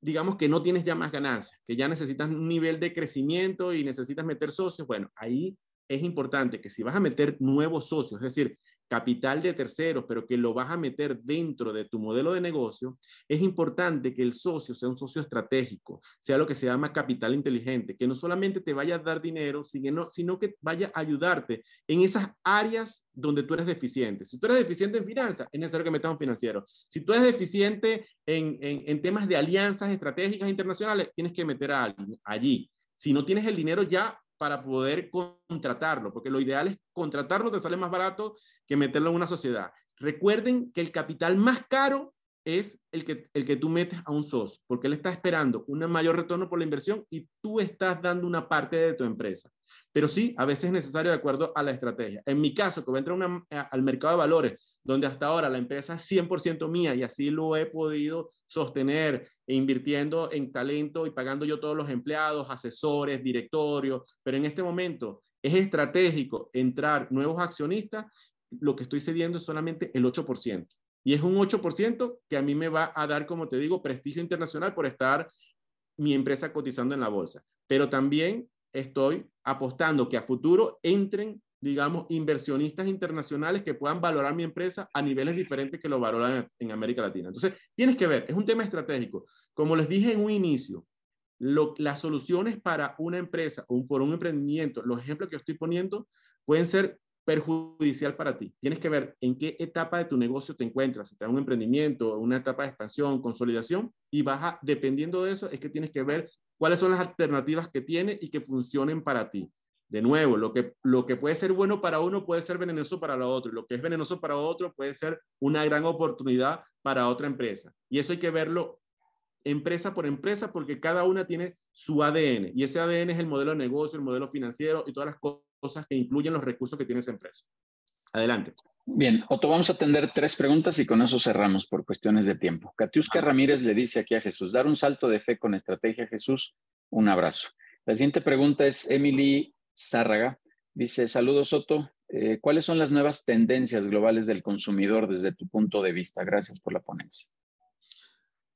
B: Digamos que no tienes ya más ganancias, que ya necesitas un nivel de crecimiento y necesitas meter socios. Bueno, ahí es importante que si vas a meter nuevos socios, es decir, capital de terceros, pero que lo vas a meter dentro de tu modelo de negocio, es importante que el socio sea un socio estratégico, sea lo que se llama capital inteligente, que no solamente te vaya a dar dinero, sino, que vaya a ayudarte en esas áreas donde tú eres deficiente. Si tú eres deficiente en finanzas, es necesario que metas un financiero. Si tú eres deficiente en, en, en temas de alianzas estratégicas internacionales, tienes que meter a alguien allí. Si no tienes el dinero ya, para poder contratarlo, porque lo ideal es contratarlo, te sale más barato que meterlo en una sociedad. Recuerden que el capital más caro es el que, el que tú metes a un socio, porque él está esperando un mayor retorno por la inversión y tú estás dando una parte de tu empresa. Pero sí, a veces es necesario de acuerdo a la estrategia. En mi caso, que voy a entrar al mercado de valores, donde hasta ahora la empresa es 100% mía y así lo he podido sostener e invirtiendo en talento y pagando yo todos los empleados, asesores, directorios, pero en este momento es estratégico entrar nuevos accionistas, lo que estoy cediendo es solamente el 8%. Y es un 8% que a mí me va a dar, como te digo, prestigio internacional por estar mi empresa cotizando en la bolsa. Pero también estoy apostando que a futuro entren digamos, inversionistas internacionales que puedan valorar mi empresa a niveles diferentes que lo valoran en América Latina. Entonces, tienes que ver, es un tema estratégico. Como les dije en un inicio, las soluciones para una empresa o por un emprendimiento, los ejemplos que estoy poniendo, pueden ser perjudicial para ti. Tienes que ver en qué etapa de tu negocio te encuentras, si está en un emprendimiento, una etapa de expansión, consolidación, y vas a, dependiendo de eso, es que tienes que ver cuáles son las alternativas que tienes y que funcionen para ti. De nuevo, lo que, lo que puede ser bueno para uno puede ser venenoso para la otro. Lo que es venenoso para otro puede ser una gran oportunidad para otra empresa. Y eso hay que verlo empresa por empresa porque cada una tiene su ADN. Y ese ADN es el modelo de negocio, el modelo financiero y todas las cosas que incluyen los recursos que tiene esa empresa. Adelante.
A: Bien, Otto, vamos a atender tres preguntas y con eso cerramos por cuestiones de tiempo. Katiuska Ramírez le dice aquí a Jesús, dar un salto de fe con estrategia, Jesús, un abrazo. La siguiente pregunta es Emily Zárraga. Dice, saludos Soto, eh, ¿cuáles son las nuevas tendencias globales del consumidor desde tu punto de vista? Gracias por la ponencia.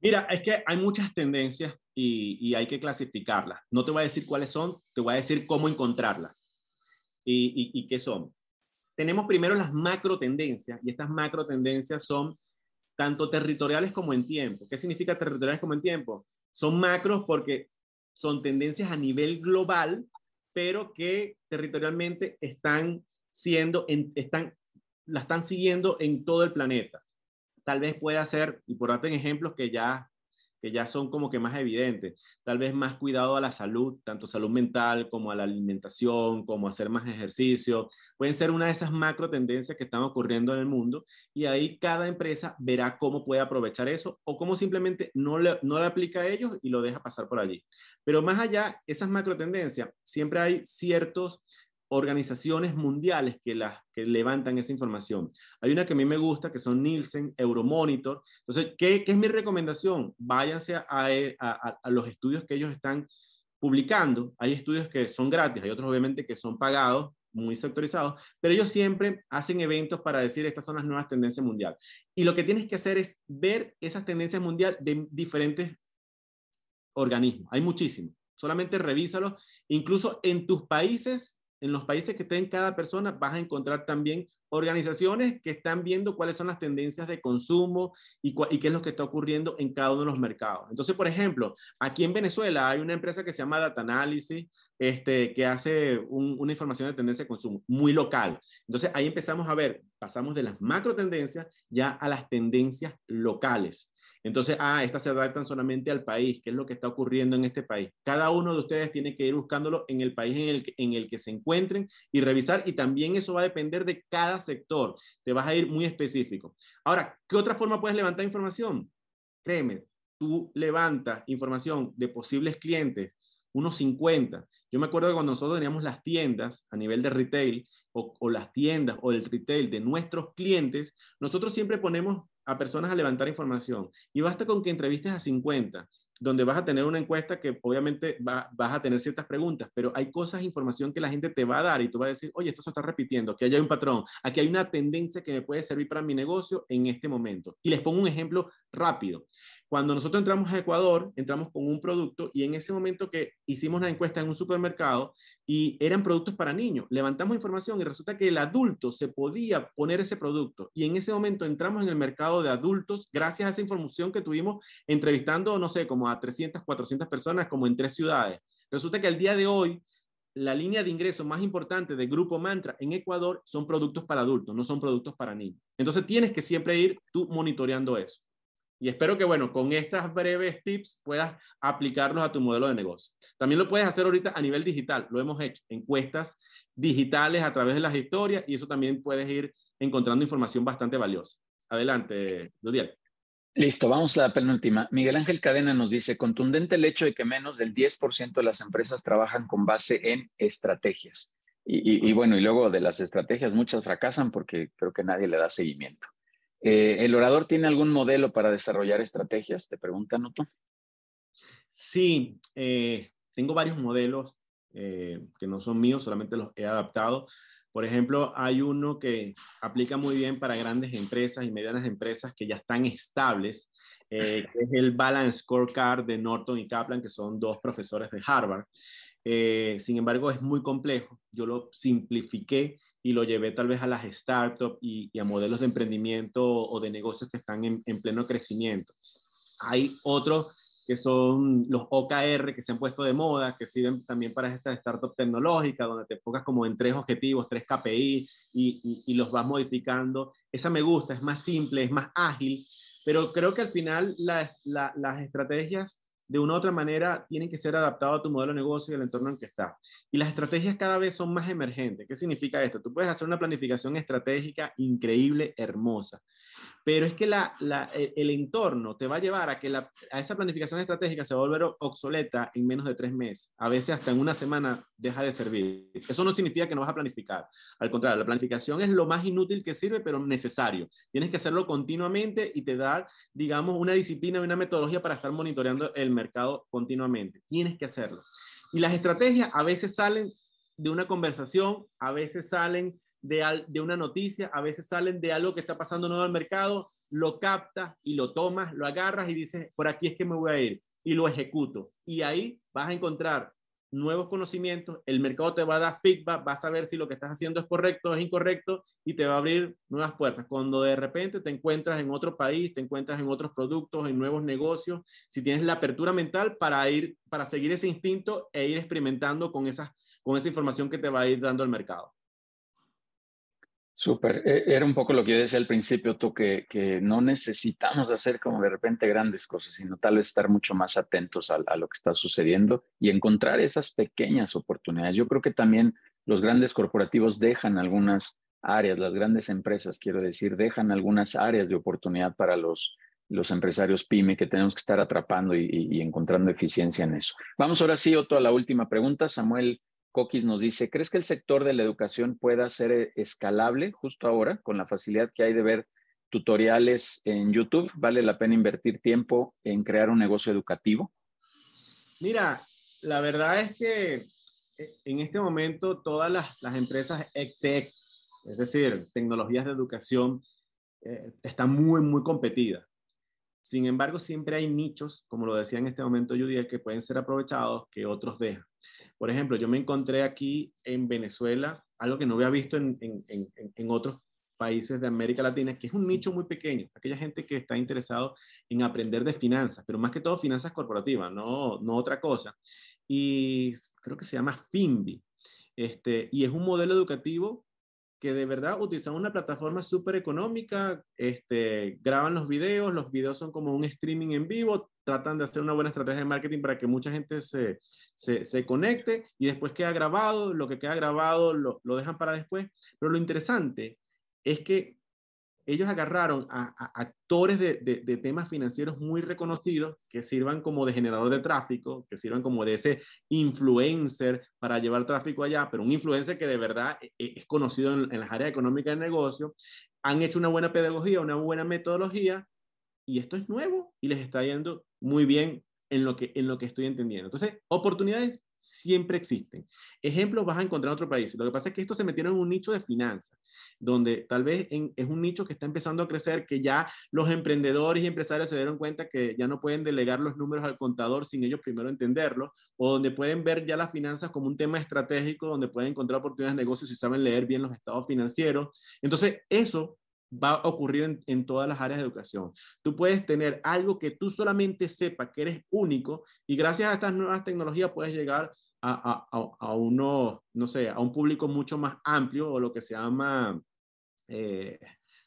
B: Mira, es que hay muchas tendencias y, hay que clasificarlas. No te voy a decir cuáles son, te voy a decir cómo encontrarlas y, y qué son. Tenemos primero las macro tendencias y estas macro tendencias son tanto territoriales como en tiempo. ¿Qué significa territoriales como en tiempo? Son macros porque son tendencias a nivel global pero que territorialmente están siendo, están, la están siguiendo en todo el planeta. Tal vez pueda ser, y por darte ejemplos que ya, que ya son como que más evidentes. Tal vez más cuidado a la salud, tanto salud mental como a la alimentación, como hacer más ejercicio. Pueden ser una de esas macro tendencias que están ocurriendo en el mundo y ahí cada empresa verá cómo puede aprovechar eso o cómo simplemente no le, no le aplica a ellos y lo deja pasar por allí. Pero más allá, esas macro tendencias, siempre hay ciertos organizaciones mundiales que, las, que levantan esa información. Hay una que a mí me gusta, que son Nielsen, Euromonitor. Entonces, ¿qué, qué es mi recomendación? Váyanse a, a, a, los estudios que ellos están publicando. Hay estudios que son gratis, hay otros obviamente que son pagados, muy sectorizados, pero ellos siempre hacen eventos para decir estas son las nuevas tendencias mundiales. Y lo que tienes que hacer es ver esas tendencias mundiales de diferentes organismos. Hay muchísimos. Solamente revísalos. Incluso en tus países en los países que estén cada persona, vas a encontrar también organizaciones que están viendo cuáles son las tendencias de consumo y, qué es lo que está ocurriendo en cada uno de los mercados. Entonces, por ejemplo, aquí en Venezuela hay una empresa que se llama Data Analysis, este, que hace una información de tendencia de consumo muy local. Entonces, ahí empezamos a ver, pasamos de las macro tendencias ya a las tendencias locales. Entonces, ah, estas se adaptan solamente al país, qué es lo que está ocurriendo en este país. Cada uno de ustedes tiene que ir buscándolo en el país en el, que, en el que se encuentren y revisar, y también eso va a depender de cada sector. Te vas a ir muy específico. Ahora, ¿qué otra forma puedes levantar información? Créeme, tú levantas información de posibles clientes, unos 50. Yo me acuerdo que cuando nosotros teníamos las tiendas a nivel de retail o, o, las tiendas o el retail de nuestros clientes, nosotros siempre ponemos a personas a levantar información. Y basta con que entrevistes a 50, donde vas a tener una encuesta que obviamente vas a tener ciertas preguntas, pero hay cosas, información que la gente te va a dar y tú vas a decir, oye, esto se está repitiendo, aquí hay un patrón, aquí hay una tendencia que me puede servir para mi negocio en este momento. Y les pongo un ejemplo rápido. Cuando nosotros entramos a Ecuador, entramos con un producto y en ese momento que hicimos la encuesta en un supermercado y eran productos para niños, levantamos información y resulta que el adulto se podía poner ese producto y en ese momento entramos en el mercado de adultos gracias a esa información que tuvimos entrevistando, no sé, como a 300, 400 personas como en tres ciudades. Resulta que el día de hoy la línea de ingreso más importante de Grupo Mantra en Ecuador son productos para adultos, no son productos para niños. Entonces tienes que siempre ir tú monitoreando eso. Y espero que, bueno, con estas breves tips puedas aplicarlos a tu modelo de negocio. También lo puedes hacer ahorita a nivel digital. Lo hemos hecho, encuestas digitales a través de las historias y eso también puedes ir encontrando información bastante valiosa. Adelante, Ludiel.
A: Listo, vamos a la penúltima. Miguel Ángel Cadena nos dice, contundente el hecho de que menos del 10% de las empresas trabajan con base en estrategias. Y, y, bueno, y luego de las estrategias muchas fracasan porque creo que nadie le da seguimiento. Eh, ¿El orador tiene algún modelo para desarrollar estrategias? Te pregunta Nuto.
B: Sí, eh, tengo varios modelos eh, que no son míos, solamente los he adaptado. Por ejemplo, hay uno que aplica muy bien para grandes empresas y medianas empresas que ya están estables, que es el Balance Scorecard de Norton y Kaplan, que son dos profesores de Harvard. Eh, sin embargo, es muy complejo. Yo lo simplifiqué y lo llevé tal vez a las startups y, a modelos de emprendimiento o de negocios que están en, pleno crecimiento. Hay otros que son los OKR que se han puesto de moda, que sirven también para estas startups tecnológicas, donde te enfocas como en tres objetivos, tres KPI y, y los vas modificando. Esa me gusta, es más simple, es más ágil, pero creo que al final las estrategias de una u otra manera tienen que ser adaptados a tu modelo de negocio y al entorno en que está. Y las estrategias cada vez son más emergentes. ¿Qué significa esto? Tú puedes hacer una planificación estratégica increíble, hermosa, pero es que la, e, el entorno te va a llevar a que a esa planificación estratégica se va a volver obsoleta en menos de tres meses. A veces hasta en una semana deja de servir. Eso no significa que no vas a planificar. Al contrario, la planificación es lo más inútil que sirve, pero necesario. Tienes que hacerlo continuamente y te da, digamos, una disciplina y una metodología para estar monitoreando el mercado continuamente. Tienes que hacerlo. Y las estrategias a veces salen de una conversación, a veces salen de, una noticia, a veces salen de algo que está pasando nuevo al mercado, lo captas y lo tomas, lo agarras y dices, por aquí es que me voy a ir y lo ejecuto. Y ahí vas a encontrar nuevos conocimientos, el mercado te va a dar feedback, vas a ver si lo que estás haciendo es correcto o es incorrecto y te va a abrir nuevas puertas. Cuando de repente te encuentras en otro país, te encuentras en otros productos, en nuevos negocios, si tienes la apertura mental para ir, para seguir ese instinto e ir experimentando con, esas, con esa información que te va a ir dando el mercado.
A: Súper. E, era un poco lo que yo decía al principio, tú, que, que, no necesitamos hacer como de repente grandes cosas, sino tal vez estar mucho más atentos a, a, lo que está sucediendo y encontrar esas pequeñas oportunidades. Yo creo que también los grandes corporativos dejan algunas áreas, las grandes empresas, quiero decir, dejan algunas áreas de oportunidad para los, los empresarios pyme que tenemos que estar atrapando y, y, y encontrando eficiencia en eso. Vamos ahora sí, Otto, a la última pregunta. Samuel Coquis nos dice, ¿crees que el sector de la educación pueda ser eh, escalable justo ahora con la facilidad que hay de ver tutoriales en YouTube? ¿Vale la pena invertir tiempo en crear un negocio educativo?
B: Mira, la verdad es que eh, en este momento todas las, empresas EdTech, es decir, tecnologías de educación, eh, están muy, muy competidas. Sin embargo, siempre hay nichos, como lo decía en este momento Judy, que pueden ser aprovechados que otros dejan. Por ejemplo, yo me encontré aquí en Venezuela algo que no había visto en, en, en, en otros países de América Latina, que es un nicho muy pequeño, aquella gente que está interesado en aprender de finanzas, pero más que todo finanzas corporativas, no, no otra cosa. Y creo que se llama FINBI. Este, y es un modelo educativo que de verdad utilizan una plataforma súper económica, este, graban los videos, los videos son como un streaming en vivo, tratan de hacer una buena estrategia de marketing para que mucha gente se, se, se conecte y después queda grabado, lo que queda grabado lo, lo, dejan para después. Pero lo interesante es que ellos agarraron a, a actores de, de, de, temas financieros muy reconocidos que sirvan como de generador de tráfico, que sirvan como de ese influencer para llevar tráfico allá, pero un influencer que de verdad e, e, es conocido en, en las áreas económicas del negocio, han hecho una buena pedagogía, una buena metodología, y esto es nuevo y les está yendo muy bien en lo que, en lo que estoy entendiendo. Entonces, oportunidades siempre existen. Ejemplos vas a encontrar en otro país. Lo que pasa es que esto se metieron en un nicho de finanzas, donde tal vez en, es un nicho que está empezando a crecer, que ya los emprendedores y empresarios se dieron cuenta que ya no pueden delegar los números al contador sin ellos primero entenderlo, o donde pueden ver ya las finanzas como un tema estratégico, donde pueden encontrar oportunidades de negocio si saben leer bien los estados financieros. Entonces, eso va a ocurrir en, en, todas las áreas de educación. Tú puedes tener algo que tú solamente sepas que eres único y gracias a estas nuevas tecnologías puedes llegar a, a, a uno, no sé, a un público mucho más amplio o lo que se llama, eh,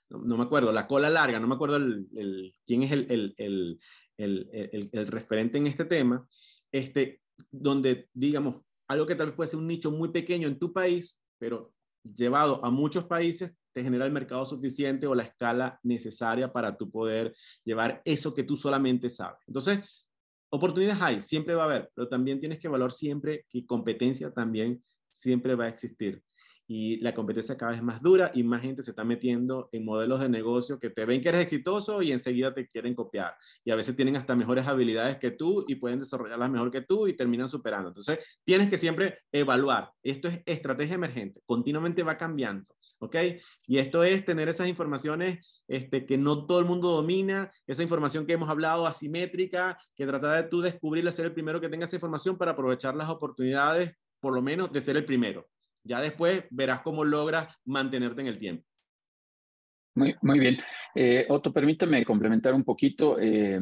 B: no, me acuerdo, la cola larga, no me acuerdo el, el, quién es el, el, el, referente en este tema, este, donde, digamos, algo que tal vez puede ser un nicho muy pequeño en tu país, pero llevado a muchos países, te genera el mercado suficiente o la escala necesaria para tú poder llevar eso que tú solamente sabes. Entonces, oportunidades hay, siempre va a haber, pero también tienes que valorar siempre que competencia también siempre va a existir. Y la competencia cada vez más dura y más gente se está metiendo en modelos de negocio que te ven que eres exitoso y enseguida te quieren copiar. Y a veces tienen hasta mejores habilidades que tú y pueden desarrollarlas mejor que tú y terminan superando. Entonces, tienes que siempre evaluar. Esto es estrategia emergente, continuamente va cambiando. ¿Ok? Y esto es tener esas informaciones este, que no todo el mundo domina, esa información que hemos hablado asimétrica, que tratar de tú descubrirla, ser el primero que tenga esa información para aprovechar las oportunidades, por lo menos de ser el primero. Ya después verás cómo logras mantenerte en el tiempo.
A: Muy, muy bien. Eh, Otto, permítame complementar un poquito. Eh,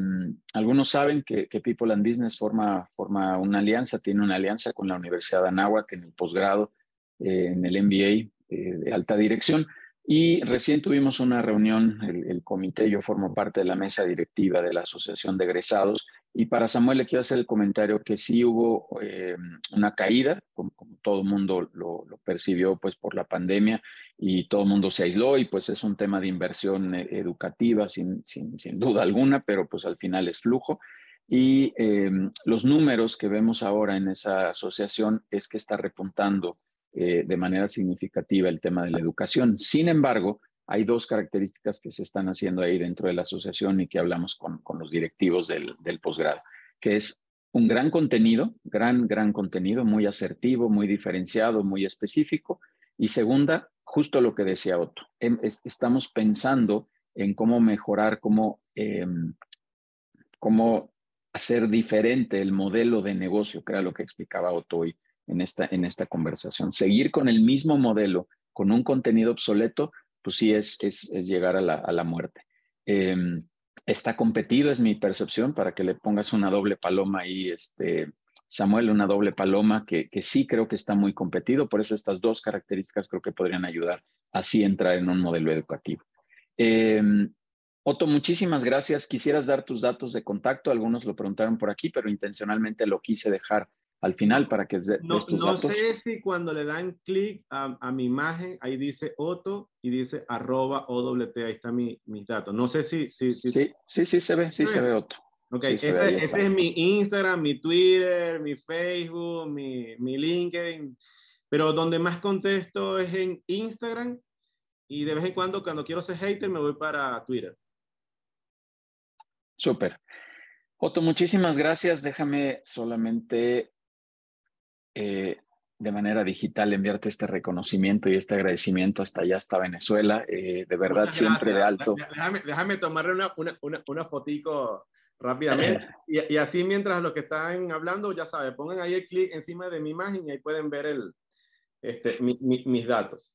A: algunos saben que, que, People and Business forma, forma una alianza, tiene una alianza con la Universidad de Anáhuac en el posgrado, eh, en el MBA de alta dirección. Y recién tuvimos una reunión, el, comité, yo formo parte de la mesa directiva de la Asociación de Egresados, y para Samuel le quiero hacer el comentario que sí hubo eh, una caída, como, todo el mundo lo, percibió pues por la pandemia, y todo el mundo se aisló, y pues es un tema de inversión eh, educativa sin, sin, duda alguna, pero pues al final es flujo. Y eh, los números que vemos ahora en esa asociación es que está repuntando eh, de manera significativa el tema de la educación. Sin embargo, hay dos características que se están haciendo ahí dentro de la asociación y que hablamos con, con los directivos del, del posgrado, que es un gran contenido, gran, gran contenido, muy asertivo, muy diferenciado, muy específico. Y segunda, justo lo que decía Otto, em, estamos pensando en cómo mejorar, cómo, eh, cómo hacer diferente el modelo de negocio, que era lo que explicaba Otto hoy en esta, en esta conversación. Seguir con el mismo modelo, con un contenido obsoleto, pues sí es, es, llegar a la, a la muerte. Eh, está competido, es mi percepción, para que le pongas una doble paloma ahí este, Samuel, una doble paloma que, que sí creo que está muy competido. Por eso estas dos características creo que podrían ayudar así entrar en un modelo educativo. Eh, Otto, muchísimas gracias. Quisieras dar tus datos de contacto. Algunos lo preguntaron por aquí, pero intencionalmente lo quise dejar al final para que des
B: no, no
A: datos.
B: sé si cuando le dan clic a, a, mi imagen, ahí dice Otto y dice arroba OWT, ahí están mi, mis datos. No sé si... si, si...
A: Sí, sí, sí se ve, sí se ve Otto.
B: Ok,
A: Sí, se ve, está.
B: ese es mi Instagram, mi Twitter, mi Facebook, mi, mi LinkedIn. Pero donde más contesto es en Instagram y de vez en cuando cuando quiero ser hater me voy para Twitter.
A: Súper. Otto, muchísimas gracias. Déjame solamente eh, de manera digital enviarte este reconocimiento y este agradecimiento hasta allá, hasta Venezuela. Eh, de verdad,
B: Muchas
A: siempre de alto.
B: Déjame, déjame tomarle una, una, una, una fotico rápidamente. Y, y, así mientras los que están hablando, ya saben, pongan ahí el clic encima de mi imagen y ahí pueden ver el, este, mi, mi, mis datos.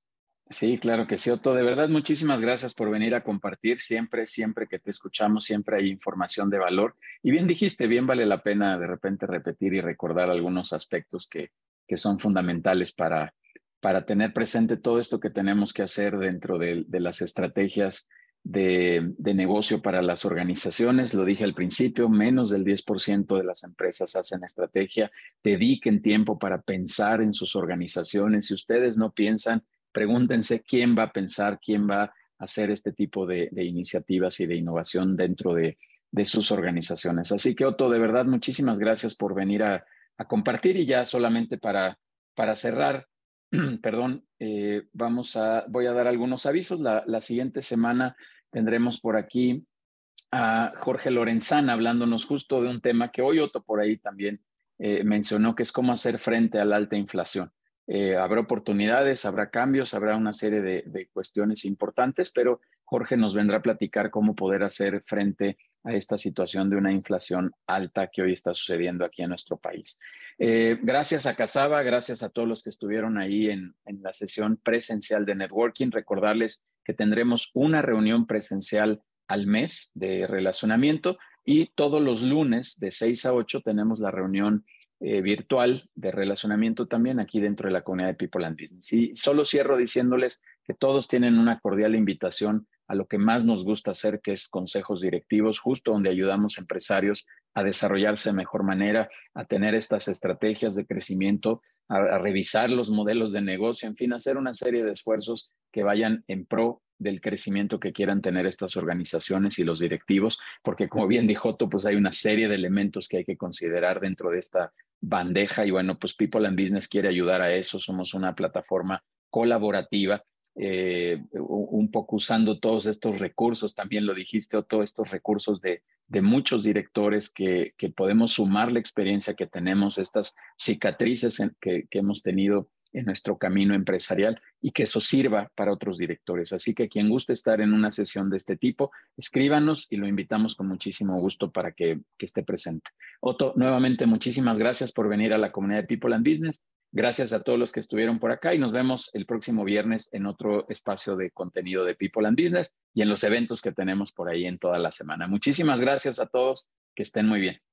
A: Sí, claro que sí, Otto. De verdad, muchísimas gracias por venir a compartir. Siempre, siempre que te escuchamos, siempre hay información de valor. Y bien dijiste, bien vale la pena de repente repetir y recordar algunos aspectos que, que son fundamentales para, para tener presente todo esto que tenemos que hacer dentro de, de las estrategias de, de, negocio para las organizaciones. Lo dije al principio, menos del 10% de las empresas hacen estrategia. Dediquen tiempo para pensar en sus organizaciones. Si ustedes no piensan, pregúntense quién va a pensar, quién va a hacer este tipo de, iniciativas y de innovación dentro de, sus organizaciones. Así que, Otto, de verdad, muchísimas gracias por venir a, compartir y ya solamente para, para cerrar, perdón, eh, vamos a, voy a dar algunos avisos. La, siguiente semana tendremos por aquí a Jorge Lorenzana hablándonos justo de un tema que hoy Otto por ahí también eh, mencionó, que es cómo hacer frente a la alta inflación. Eh, habrá oportunidades, habrá cambios, habrá una serie de, de, cuestiones importantes, pero Jorge nos vendrá a platicar cómo poder hacer frente a esta situación de una inflación alta que hoy está sucediendo aquí en nuestro país. Eh, gracias a Casaba, gracias a todos los que estuvieron ahí en, en la sesión presencial de networking. Recordarles que tendremos una reunión presencial al mes de relacionamiento y todos los lunes de 6 a 8 tenemos la reunión eh, virtual de relacionamiento también aquí dentro de la comunidad de People and Business. Y solo cierro diciéndoles que todos tienen una cordial invitación a lo que más nos gusta hacer, que es consejos directivos, justo donde ayudamos a empresarios a desarrollarse de mejor manera, a tener estas estrategias de crecimiento, a, a revisar los modelos de negocio, en fin, hacer una serie de esfuerzos que vayan en pro del crecimiento que quieran tener estas organizaciones y los directivos, porque como bien dijo Otto, pues hay una serie de elementos que hay que considerar dentro de esta bandeja y bueno, pues People and Business quiere ayudar a eso, somos una plataforma colaborativa, eh, un poco usando todos estos recursos, también lo dijiste, Otto, estos recursos de, de muchos directores que, que, podemos sumar la experiencia que tenemos, estas cicatrices que, que hemos tenido en nuestro camino empresarial y que eso sirva para otros directores. Así que quien guste estar en una sesión de este tipo, escríbanos y lo invitamos con muchísimo gusto para que, que esté presente. Otto, nuevamente muchísimas gracias por venir a la comunidad de People and Business. Gracias a todos los que estuvieron por acá y nos vemos el próximo viernes en otro espacio de contenido de People and Business y en los eventos que tenemos por ahí en toda la semana. Muchísimas gracias a todos. Que estén muy bien.